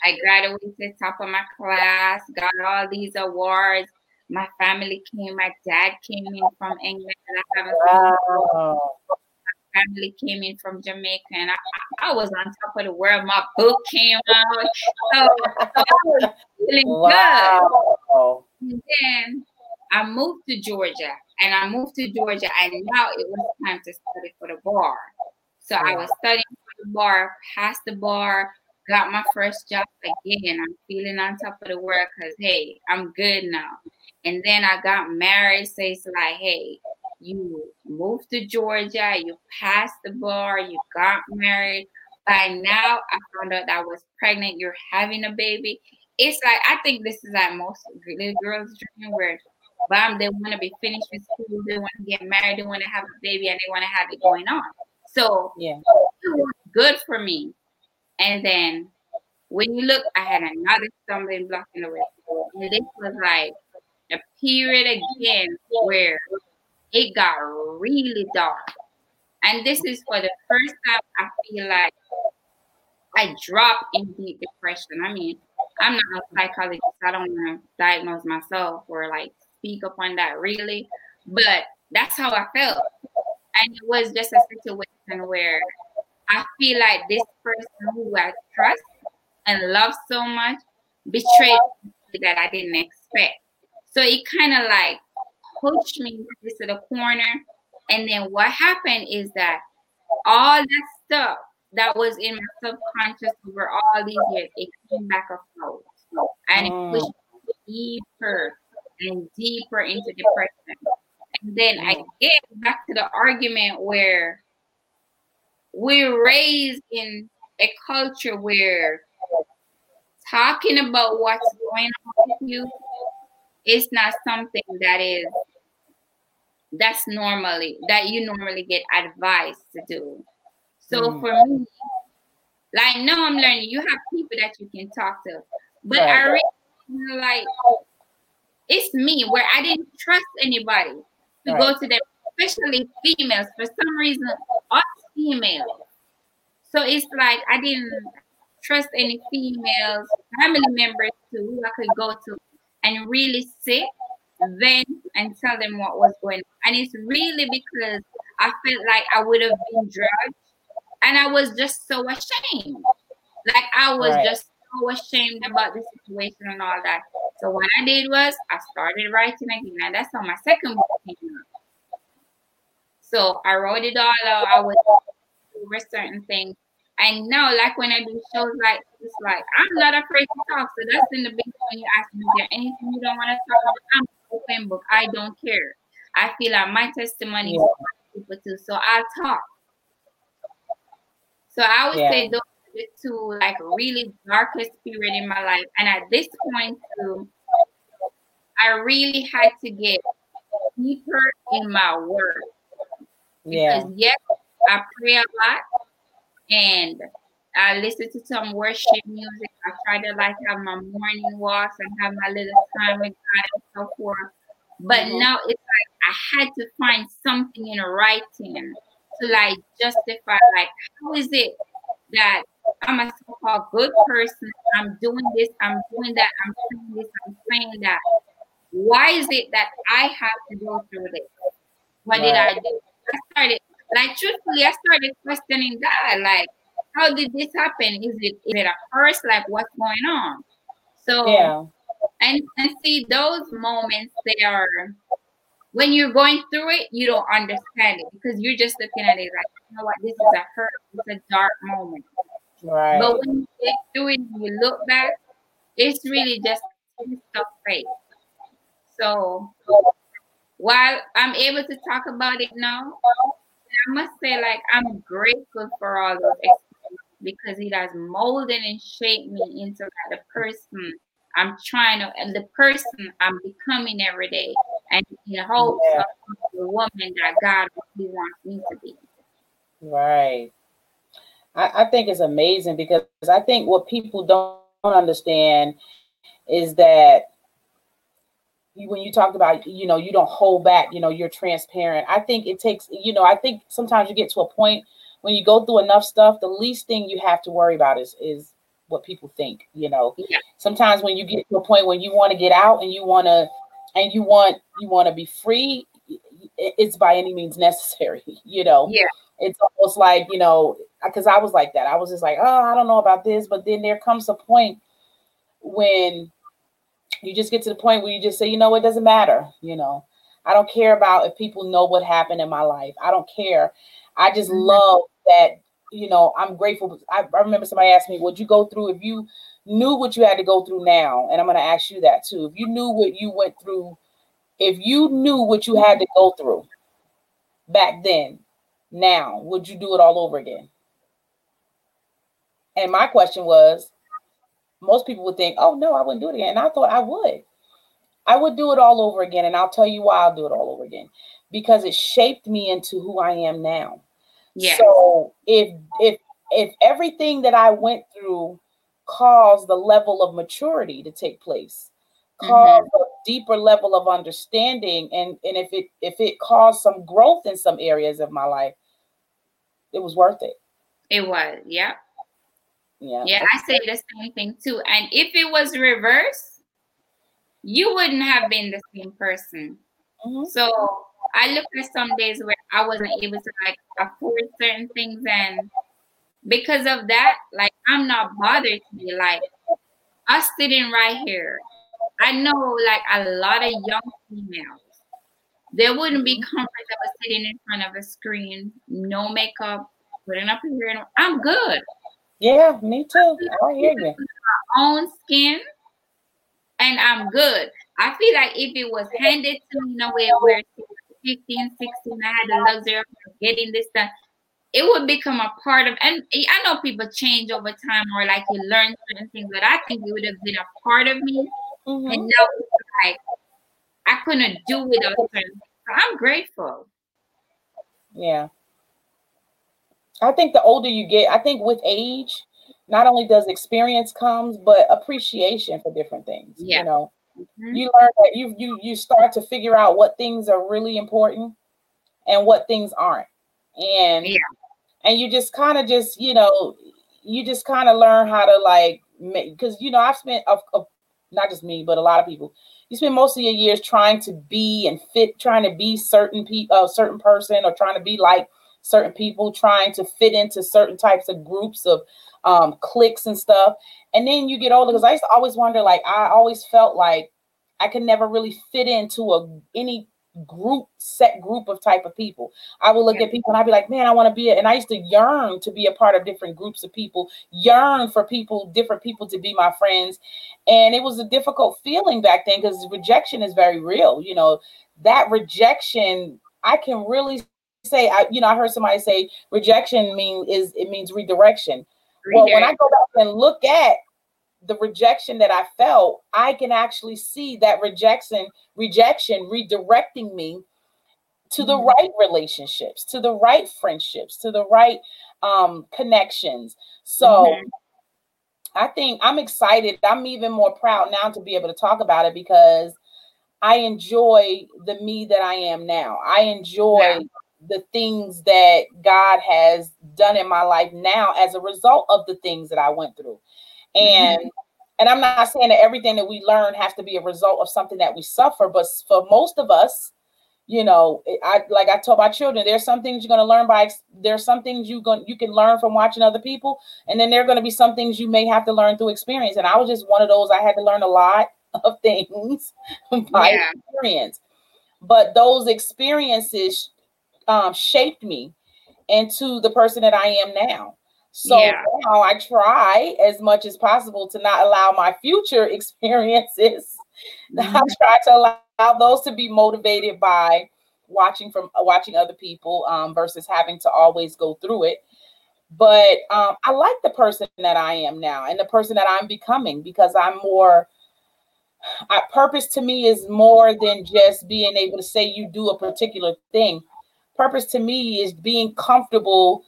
I graduated top of my class, got all these awards my family came. My dad came in from England. I haven't wow. My family came in from Jamaica, and I, I, was on top of the world. My book came out, so, so I was feeling wow. good. And then I moved to Georgia, and I moved to Georgia, and now it was time to study for the bar. So I was studying for the bar, passed the bar, got my first job again. I'm feeling on top of the world because hey, I'm good now. And then I got married. So it's like, hey, you moved to Georgia, you passed the bar, you got married. By now, I found out I was pregnant. You're having a baby. It's like I think this is like most little girls' dream where bam, they want to be finished with school, they want to get married, they want to have a baby, and they want to have it going on. So yeah, it was good for me. And then when you look, I had another stumbling block in the way. And this was like a period again where it got really dark. And this is for the first time I feel like I dropped in deep depression. I mean, I'm not a psychologist. I don't want to diagnose myself or like speak upon that really, but that's how I felt. And it was just a situation where I feel like this person who I trust and love so much betrayed me that I didn't expect. So it kind of like pushed me to the corner. And then what happened is that all that stuff that was in my subconscious over all these years, it came back afloat. And it mm. pushed me deeper and deeper into depression. And then I get back to the argument where we're raised in a culture where talking about what's going on with you is not something that is that's normally that you normally get advice to do. So mm. for me, like now I'm learning, you have people that you can talk to, but right. I really like it's me where I didn't trust anybody to right. go to them, especially females. For some reason, us females. So it's like I didn't trust any females, family members to who I could go to and really sit, then and tell them what was going on. And it's really because I felt like I would have been drugged and I was just so ashamed. Like I was right. just so ashamed about the situation and all that. So what I did was I started writing again, and that's how my second book came out. So I wrote it all out. I was over certain things. And now, like when I do shows like this, like I'm not afraid to talk. So that's in the big when you ask me, is there anything you don't want to talk about? I'm open book. I don't care. I feel like my testimony yeah. is people too. So I'll talk. So I would yeah. say those two like really darkest period in my life. And at this point too, I really had to get deeper in my work. Yeah. Because yes, I pray a lot and I listen to some worship music. I try to like have my morning walks and have my little time with God and so forth. But mm-hmm. now it's like I had to find something in writing to like justify like how is it that I'm a so-called good person, I'm doing this, I'm doing that, I'm saying this, I'm saying that. Why is it that I have to go through this? What right. did I do? I started like truthfully, I started questioning God, like, how did this happen? Is it is it a curse? Like what's going on? So yeah. and and see those moments they are when you're going through it, you don't understand it because you're just looking at it like, you know what, this is a hurt, it's a dark moment. Right. But when you get through it and you look back, it's really just stuff faith. So while I'm able to talk about it now, I must say, like, I'm grateful for all those experiences because it has molded and shaped me into the person I'm trying to, and the person I'm becoming every day, and in hopes yeah. of the woman that God really wants me to be. Right. I, I think it's amazing because I think what people don't understand is that when you talk about you know you don't hold back you know you're transparent. I think it takes you know i think sometimes you get to a point when you go through enough stuff the least thing you have to worry about is is what people think you know. Yeah. sometimes when you get to a point when you want to get out and you want to and you want you want to be free it's by any means necessary you know. Yeah it's almost like you know because i was like that i was just like oh i don't know about this but then there comes a point when you just get to the point where you just say, you know, it doesn't matter. You know, I don't care about if people know what happened in my life. I don't care. I just mm-hmm. love that, you know, I'm grateful. I, I remember somebody asked me, would you go through if you knew what you had to go through now? And I'm going to ask you that too. If you knew what you went through, if you knew what you had to go through back then, now, would you do it all over again? And my question was, most people would think, oh no, I wouldn't do it again. And I thought I would. I would do it all over again. And I'll tell you why I'll do it all over again. Because it shaped me into who I am now. Yeah. So if if if everything that I went through caused the level of maturity to take place, caused mm-hmm. a deeper level of understanding, and and if it if it caused some growth in some areas of my life, it was worth it. It was, yeah. Yeah. Yeah, I say the same thing too. And if it was reverse, you wouldn't have been the same person. Mm-hmm. So I look at some days where I wasn't able to like afford certain things, and because of that, like I'm not bothered to be like us sitting right here. I know like a lot of young females, they wouldn't be comfort that was sitting in front of a screen, no makeup, putting up a hair. I'm good. Yeah, me too. I hear you. My own skin, and I'm good. I feel like if it was handed to me in a way where 15, 16, I had the luxury of getting this done, it would become a part of and I know people change over time or like you learn certain things, but I think it would have been a part of me. Mm-hmm. And now it's like I couldn't do without. So I'm grateful. Yeah. I think the older you get, I think with age, not only does experience comes, but appreciation for different things. Yeah. You know, mm-hmm. you learn that you you you start to figure out what things are really important and what things aren't. And yeah. and you just kind of just, you know, you just kind of learn how to like make because you know, I've spent a, a, not just me, but a lot of people. You spend most of your years trying to be and fit, trying to be certain people, a certain person, or trying to be like certain people, trying to fit into certain types of groups of um, cliques and stuff. And then you get older because I used to always wonder, like, I always felt like I could never really fit into a any group set group of type of people. I will look at people and i'd be like man i want to be a, and i used to yearn to be a part of different groups of people yearn for people different people to be my friends and it was a difficult feeling back then because rejection is very real you know? That rejection i can really say i you know i heard somebody say rejection mean is it means redirection. Well when i go back and look at the rejection that I felt, I can actually see that rejection, rejection redirecting me to the mm-hmm. right relationships, to the right friendships, to the right um, connections. So mm-hmm. I think I'm excited. I'm even more proud now to be able to talk about it because I enjoy the me that I am now. I enjoy yeah. the things that God has done in my life now as a result of the things that I went through. And and I'm not saying that everything that we learn has to be a result of something that we suffer, but for most of us, you know, I like I told my children, there's some things you're going to learn by there's some things you going you can learn from watching other people, and then there are going to be some things you may have to learn through experience. And I was just one of those. I had to learn a lot of things by yeah. experience, but those experiences um, shaped me into the person that I am now. So yeah. now I try as much as possible to not allow my future experiences. Mm-hmm. I try to allow those to be motivated by watching from uh, watching other people um, versus having to always go through it. But um, I like the person that I am now and the person that I'm becoming because I'm more. I, purpose to me is more than just being able to say you do a particular thing. Purpose to me is being comfortable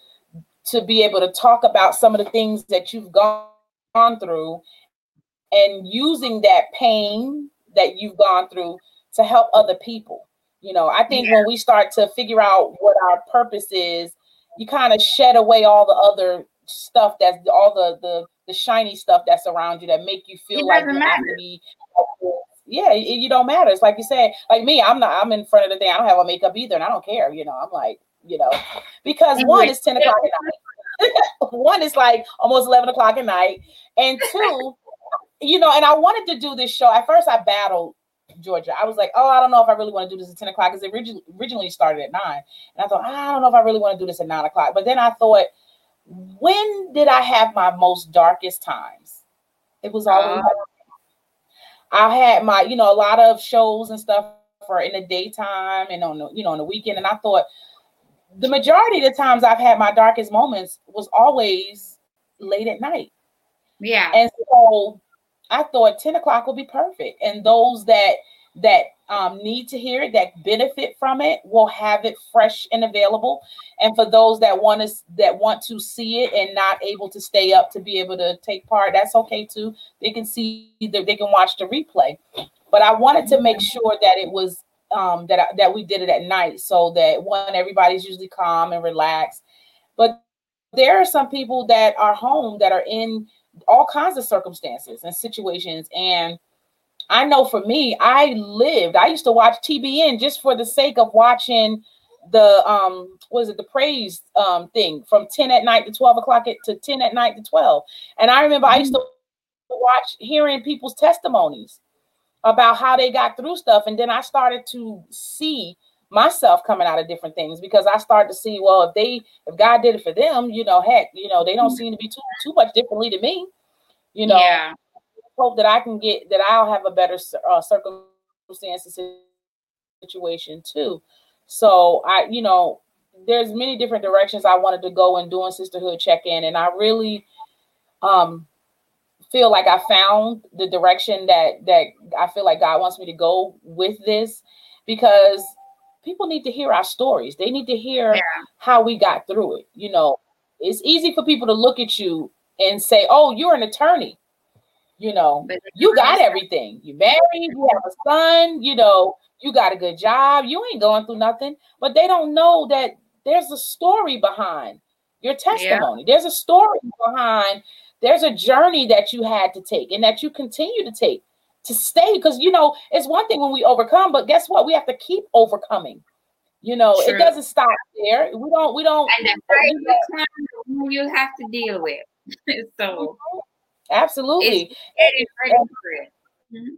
to be able to talk about some of the things that you've gone, gone through and using that pain that you've gone through to help other people. You know, I think yeah. when we start to figure out what our purpose is, you kind of shed away all the other stuff that's all the the the shiny stuff that's around you that make you feel it like you have to be yeah, it, you don't matter. It's like you said, like me, I'm not, I'm in front of the thing. I don't have a makeup either, and I don't care. You know, I'm like, you know, because one is 10 o'clock at night. one is like almost 11 o'clock at night. And two, you know, and I wanted to do this show. At first, I battled Georgia. I was like, oh, I don't know if I really want to do this at 10 o'clock because it originally, originally started at nine. And I thought, I don't know if I really want to do this at nine o'clock. But then I thought, when did I have my most darkest times? It was always. Uh, I had my, you know, a lot of shows and stuff for in the daytime and on the, you know, on the weekend. And I thought, the majority of the times I've had my darkest moments was always late at night. Yeah. And so I thought 10 o'clock would be perfect. And those that that um, need to hear it, that benefit from it, will have it fresh and available. And for those that want to that want to see it and not able to stay up to be able to take part, that's okay too. They can see the, they can watch the replay. But I wanted to make sure that it was um, that that we did it at night, so that one everybody's usually calm and relaxed. But there are some people that are home that are in all kinds of circumstances and situations, and I know for me, I lived. I used to watch TBN just for the sake of watching the um was it the praise um thing from 10 at night to 12 o'clock at, to 10 at night to 12 and i remember i used to watch hearing people's testimonies about how they got through stuff. And then I started to see myself coming out of different things because I started to see, well, if they, if God did it for them, you know, heck, you know, they don't seem to be too too much differently to me. You know, yeah. hope that I can get that I'll have a better uh, circumstances situation too. So I, you know, there's many different directions I wanted to go in doing sisterhood check in, and I really um feel like I found the direction that that I feel like God wants me to go with this because people need to hear our stories. They need to hear yeah. how we got through it. You know, it's easy for people to look at you and say, "Oh, you're an attorney." You know, you got everything. You married, you have a son, you know, you got a good job, you ain't going through nothing. But they don't know that there's a story behind your testimony. Yeah. There's a story behind there's a journey that you had to take and that you continue to take to stay because you know it's one thing when we overcome but guess what we have to keep overcoming You know, True. it doesn't stop there. We don't. We don't. And the price you have to deal with. so, absolutely. It's, mm-hmm.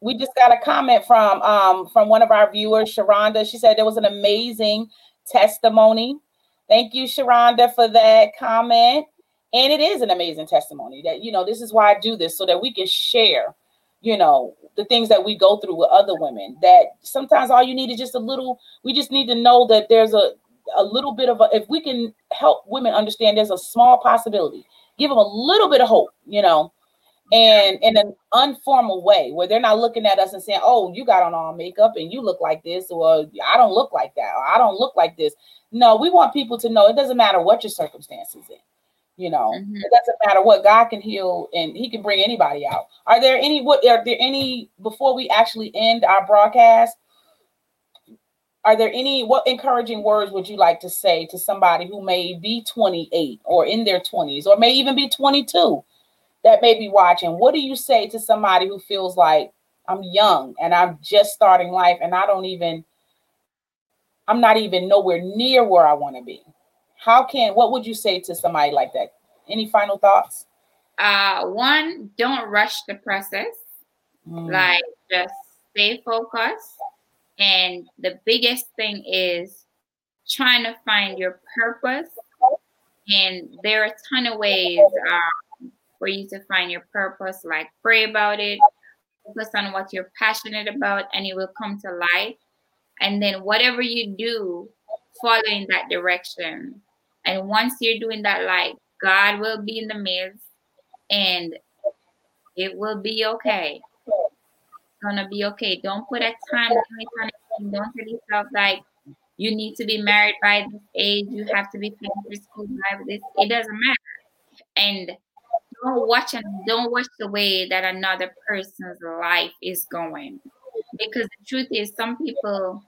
We just got a comment from um from one of our viewers, Sharonda. She said there was an amazing testimony. Thank you, Sharonda, for that comment. And it is an amazing testimony that you know this is why I do this so that we can share you know the things that we go through with other women that sometimes all you need is just a little we just need to know that there's a a little bit of a if we can help women understand there's a small possibility give them a little bit of hope you know and in an informal way where they're not looking at us and saying oh you got on all makeup and you look like this or i don't look like that or i don't look like this. No we want people to know it doesn't matter what your circumstances is you know, mm-hmm. it doesn't matter what God can heal and He can bring anybody out. Are there any what are there any before we actually end our broadcast? Are there any what encouraging words would you like to say to somebody who may be 28 or in their 20s or may even be 22 that may be watching? What do you say to somebody who feels like I'm young and I'm just starting life and I don't even I'm not even nowhere near where I want to be? How can what would you say to somebody like that? Any final thoughts? Uh one don't rush the process. Mm. like just stay focused. And the biggest thing is trying to find your purpose. And there are a ton of ways um, for you to find your purpose like pray about it focus on what you're passionate about and it will come to life. And then whatever you do follow in that direction and once you're doing that, like God will be in the midst and it will be okay. It's gonna be okay. Don't put a time limit on it. Don't tell yourself like you need to be married by this age, you have to be finished school by this. It doesn't matter. And don't watch and don't watch the way that another person's life is going. Because the truth is some people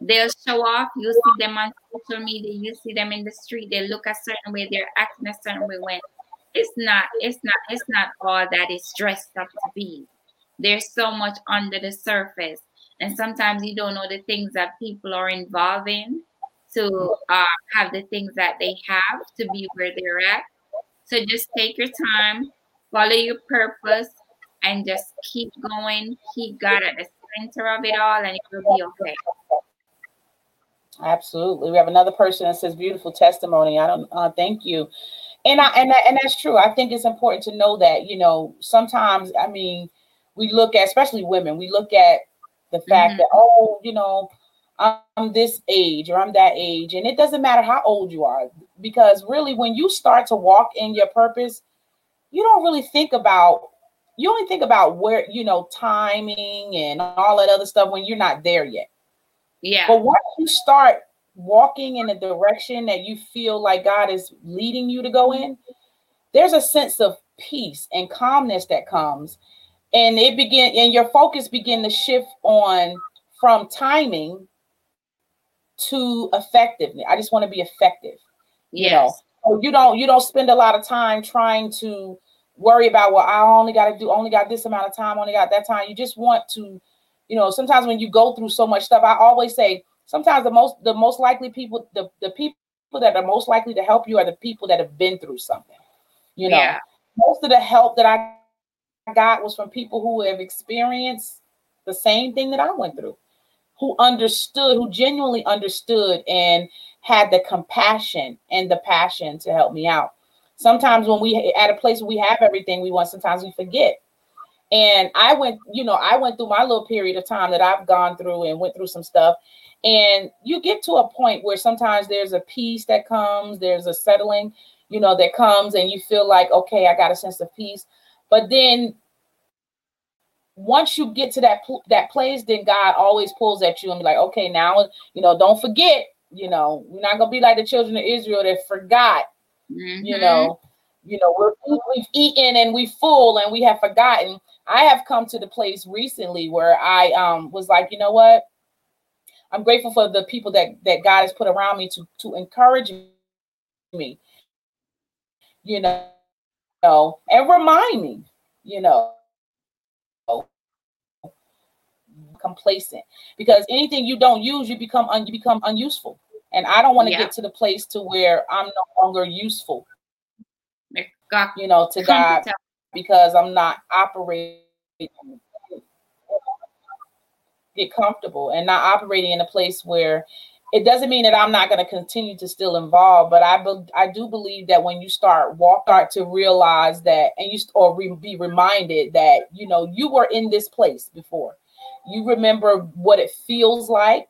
they'll show off. You see them on social media. You see them in the street. They look a certain way. They're acting a certain way. When it's not, it's not, it's not all that it's dressed up to be. There's so much under the surface, and sometimes you don't know the things that people are involved in to uh, have the things that they have to be where they're at. So just take your time, follow your purpose, and just keep going. Keep God at the center of it all, and it will be okay. Absolutely. We have another person that says beautiful testimony. I don't uh, thank you. And I and that, and that's true. I think it's important to know that, you know, sometimes I mean, we look at especially women, we look at the fact mm-hmm. that oh, you know, I'm this age or I'm that age and it doesn't matter how old you are because really when you start to walk in your purpose, you don't really think about you only think about where, you know, timing and all that other stuff when you're not there yet. Yeah. But once you start walking in a direction that you feel like God is leading you to go in, there's a sense of peace and calmness that comes. And it begin and your focus begin to shift on from timing to effectiveness. I just want to be effective. Yes. You know, so you don't you don't spend a lot of time trying to worry about well, I only got to do only got this amount of time, only got that time. You just want to you know, sometimes when you go through so much stuff, I always say sometimes the most the most likely people, the, the people that are most likely to help you are the people that have been through something. You know, yeah. most of the help that I got was from people who have experienced the same thing that I went through, who understood, who genuinely understood and had the compassion and the passion to help me out. Sometimes when we at a place where we have everything we want, sometimes we forget and I went, you know, I went through my little period of time that I've gone through and went through some stuff. And you get to a point where sometimes there's a peace that comes, there's a settling, you know, that comes, and you feel like, okay, I got a sense of peace. But then once you get to that that place, then God always pulls at you and be like, okay, now you know, don't forget, you know, we're not gonna be like the children of Israel that forgot, mm-hmm. you know, you know, we're we've eaten and we full and we have forgotten. I have come to the place recently where I um was like, you know what? I'm grateful for the people that that God has put around me to to encourage me, you know, you know and remind me, you know. Complacent because anything you don't use, you become un, you become unuseful. And I don't want to Yeah. get to the place to where I'm no longer useful, God, you know, to God. Because I'm not operating get comfortable and not operating in a place where it doesn't mean that I'm not going to continue to still involve, but I be, I do believe that when you start walk start to realize that and you or re, be reminded that you know you were in this place before. You remember what it feels like.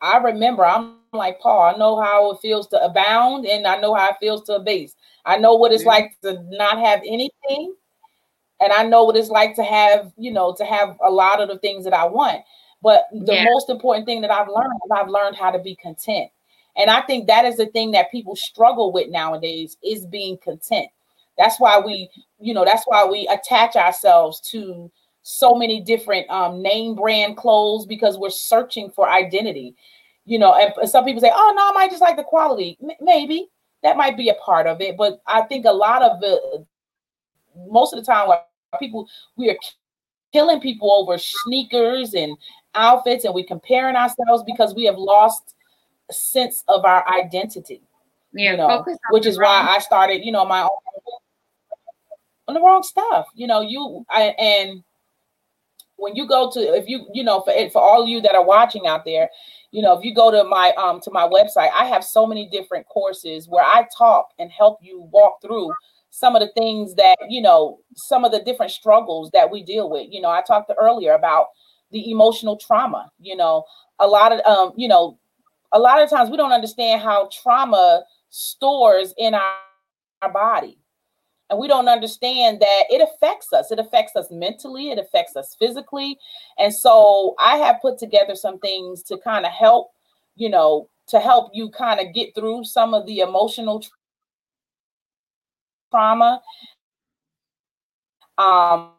I remember I'm like Paul. I know how it feels to abound and I know how it feels to abase. I know what it's Mhm. like to not have anything and I know what it's like to have, you know, to have a lot of the things that I want. But the Yeah. most important thing that I've learned is I've learned how to be content. And I think that is the thing that people struggle with nowadays is being content. That's why we, you know, that's why we attach ourselves to so many different um, name brand clothes because we're searching for identity. You know, and some people say, "Oh no, I might just like the quality." M- maybe that might be a part of it, but I think a lot of the most of the time where people we are killing people over sneakers and outfits and we comparing ourselves because we have lost sense of our identity Yeah, you know which is why i started you know my own on the wrong stuff you know you I, and when you go to if you you know for for all of you that are watching out there you know if you go to my um to my website i have so many different courses where i talk and help you walk through some of the things that you know some of the different struggles that we deal with. You know i talked earlier about the emotional trauma you know a lot of um you know a lot of times we don't understand how trauma stores in our, our body and we don't understand that it affects us. It affects us mentally it affects us physically. And so i have put together some things to kind of help you know to help you kind of get through some of the emotional trauma. Um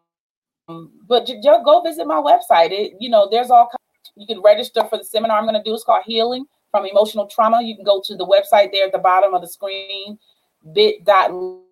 but ju- just go visit my website. It you know there's all you can register for the seminar i'm going to do. It's called healing from emotional trauma. You can go to the website there at the bottom of the screen bit.ly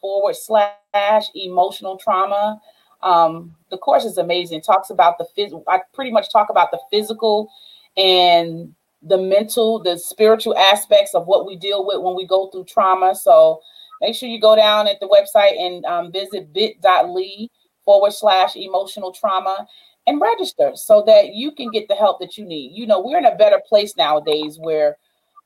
forward slash emotional trauma. Um, the course is amazing. It talks about the phys- i pretty much talk about the physical and the mental the spiritual aspects of what we deal with when we go through trauma. So make sure you go down at the website and um, visit bit.ly forward slash emotional trauma and register so that you can get the help that you need. You know, we're in a better place nowadays where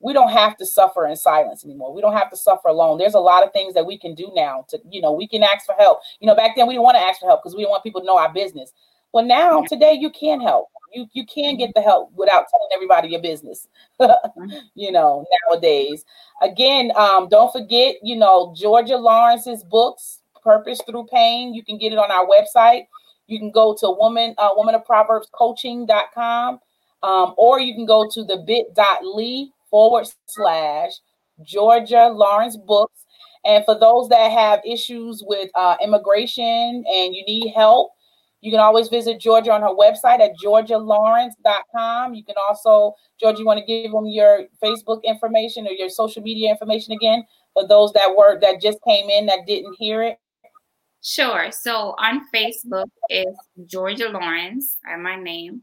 we don't have to suffer in silence anymore. We don't have to suffer alone. There's a lot of things that we can do now to, you know, we can ask for help. You know, back then we didn't want to ask for help because we didn't want people to know our business. Well, now today you can help. You you can get the help without telling everybody your business. you know, nowadays. Again, um, don't forget, you know, Georgia Lawrence's books, Purpose Through Pain. You can get it on our website. You can go to woman, uh, woman of Proverbs coaching.com, um, or you can go to the bit.ly forward slash Georgia Lawrence books. And for those that have issues with uh, immigration and you need help, you can always visit Georgia on her website at georgialawrence.com. You can also, Georgia, you want to give them your Facebook information or your social media information again for those that were that just came in that didn't hear it. Sure. So on Facebook is Georgia Lawrence, my name.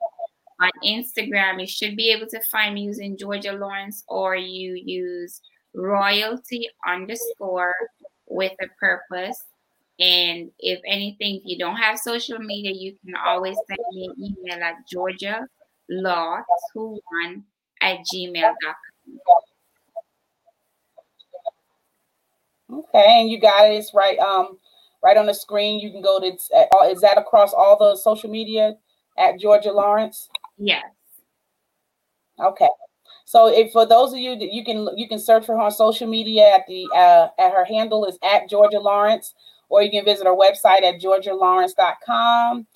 On Instagram, you should be able to find me using Georgia Lawrence, or you use royalty underscore with a purpose. And if anything, if you don't have social media, you can always send me an email at Georgia Law 21 at gmail.com. Okay, and you got it. It's right um right on the screen. You can go to is that across all the social media at Georgia Lawrence? Yes. Okay. So if for those of you that you can you can search for her on social media at the uh, at her handle is at Georgia Lawrence, or you can visit her website at georgialawrence.com.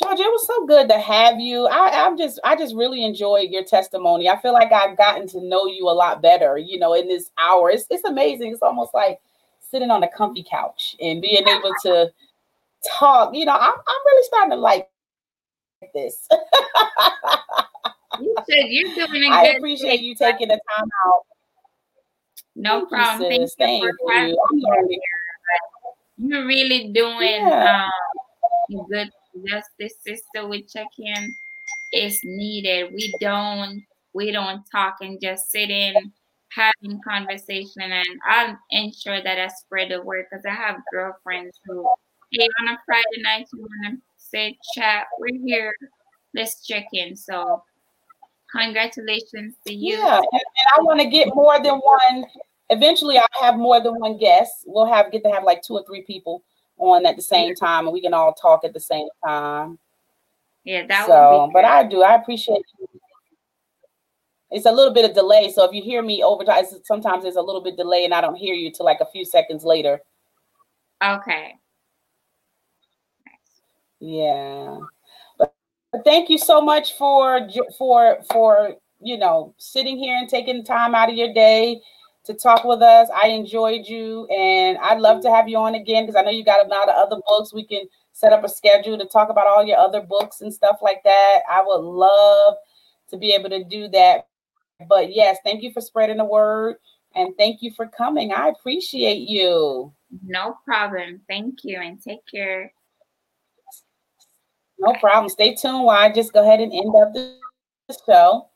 Georgia, it was so good to have you. I, I'm just I just really enjoyed your testimony. I feel like I've gotten to know you a lot better, you know, in this hour. It's it's amazing. It's almost like sitting on a comfy couch and being able to talk. You know, I'm I'm really starting to like this. You should. You're doing a I good I appreciate you taking the time out. No Thank you, problem. Thank you Thank you. I'm me learning. You're really doing Yeah. um, good justice, this sisterhood check-in It's needed. We don't we don't talk and just sit in having conversation and I'll ensure that I spread the word because I have girlfriends who hey on a Friday night you wanna say chat, we're here, let's check in. So congratulations to you. Yeah, and, and I want to get more than one. Eventually, I'll have more than one guest. We'll have get to have like two or three people on at the same time, and we can all talk at the same time. Yeah, that would be. so. but I do. I appreciate. It's a little bit of delay, so if you hear me over time, sometimes there's a little bit delay, and I don't hear you till like a few seconds later. Okay. Yeah. But, but thank you so much for for for you know sitting here and taking time out of your day to talk with us. I enjoyed you, and I'd love to have you on again because I know you got a lot of other books. We can set up a schedule to talk about all your other books and stuff like that. I would love to be able to do that. But yes, thank you for spreading the word and thank you for coming. I appreciate you. No problem. Thank you and take care. No problem. Stay tuned while I just go ahead and end up the show.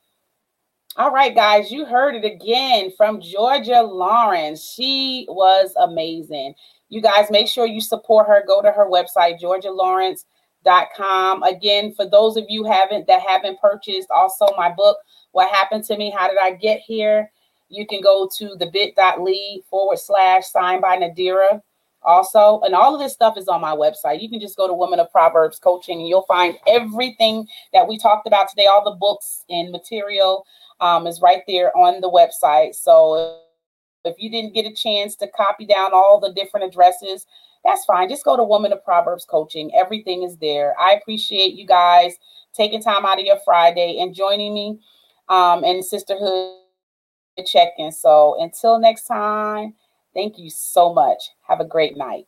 All right, guys, you heard it again from Georgia Lawrence. She was amazing. You guys make sure you support her. Go to her website, georgialawrence.com. Again, for those of you haven't that haven't purchased also my book, What Happened to Me? How Did I Get Here? You can go to the bit.ly forward slash signed by Nadira also. And all of this stuff is on my website. You can just go to Women of Proverbs Coaching and you'll find everything that we talked about today. All the books and material um, is right there on the website. So if you didn't get a chance to copy down all the different addresses, that's fine. Just go to Women of Proverbs Coaching. Everything is there. I appreciate you guys taking time out of your Friday and joining me um, in Sisterhood check in. So until next time, Thank you so much. Have a great night.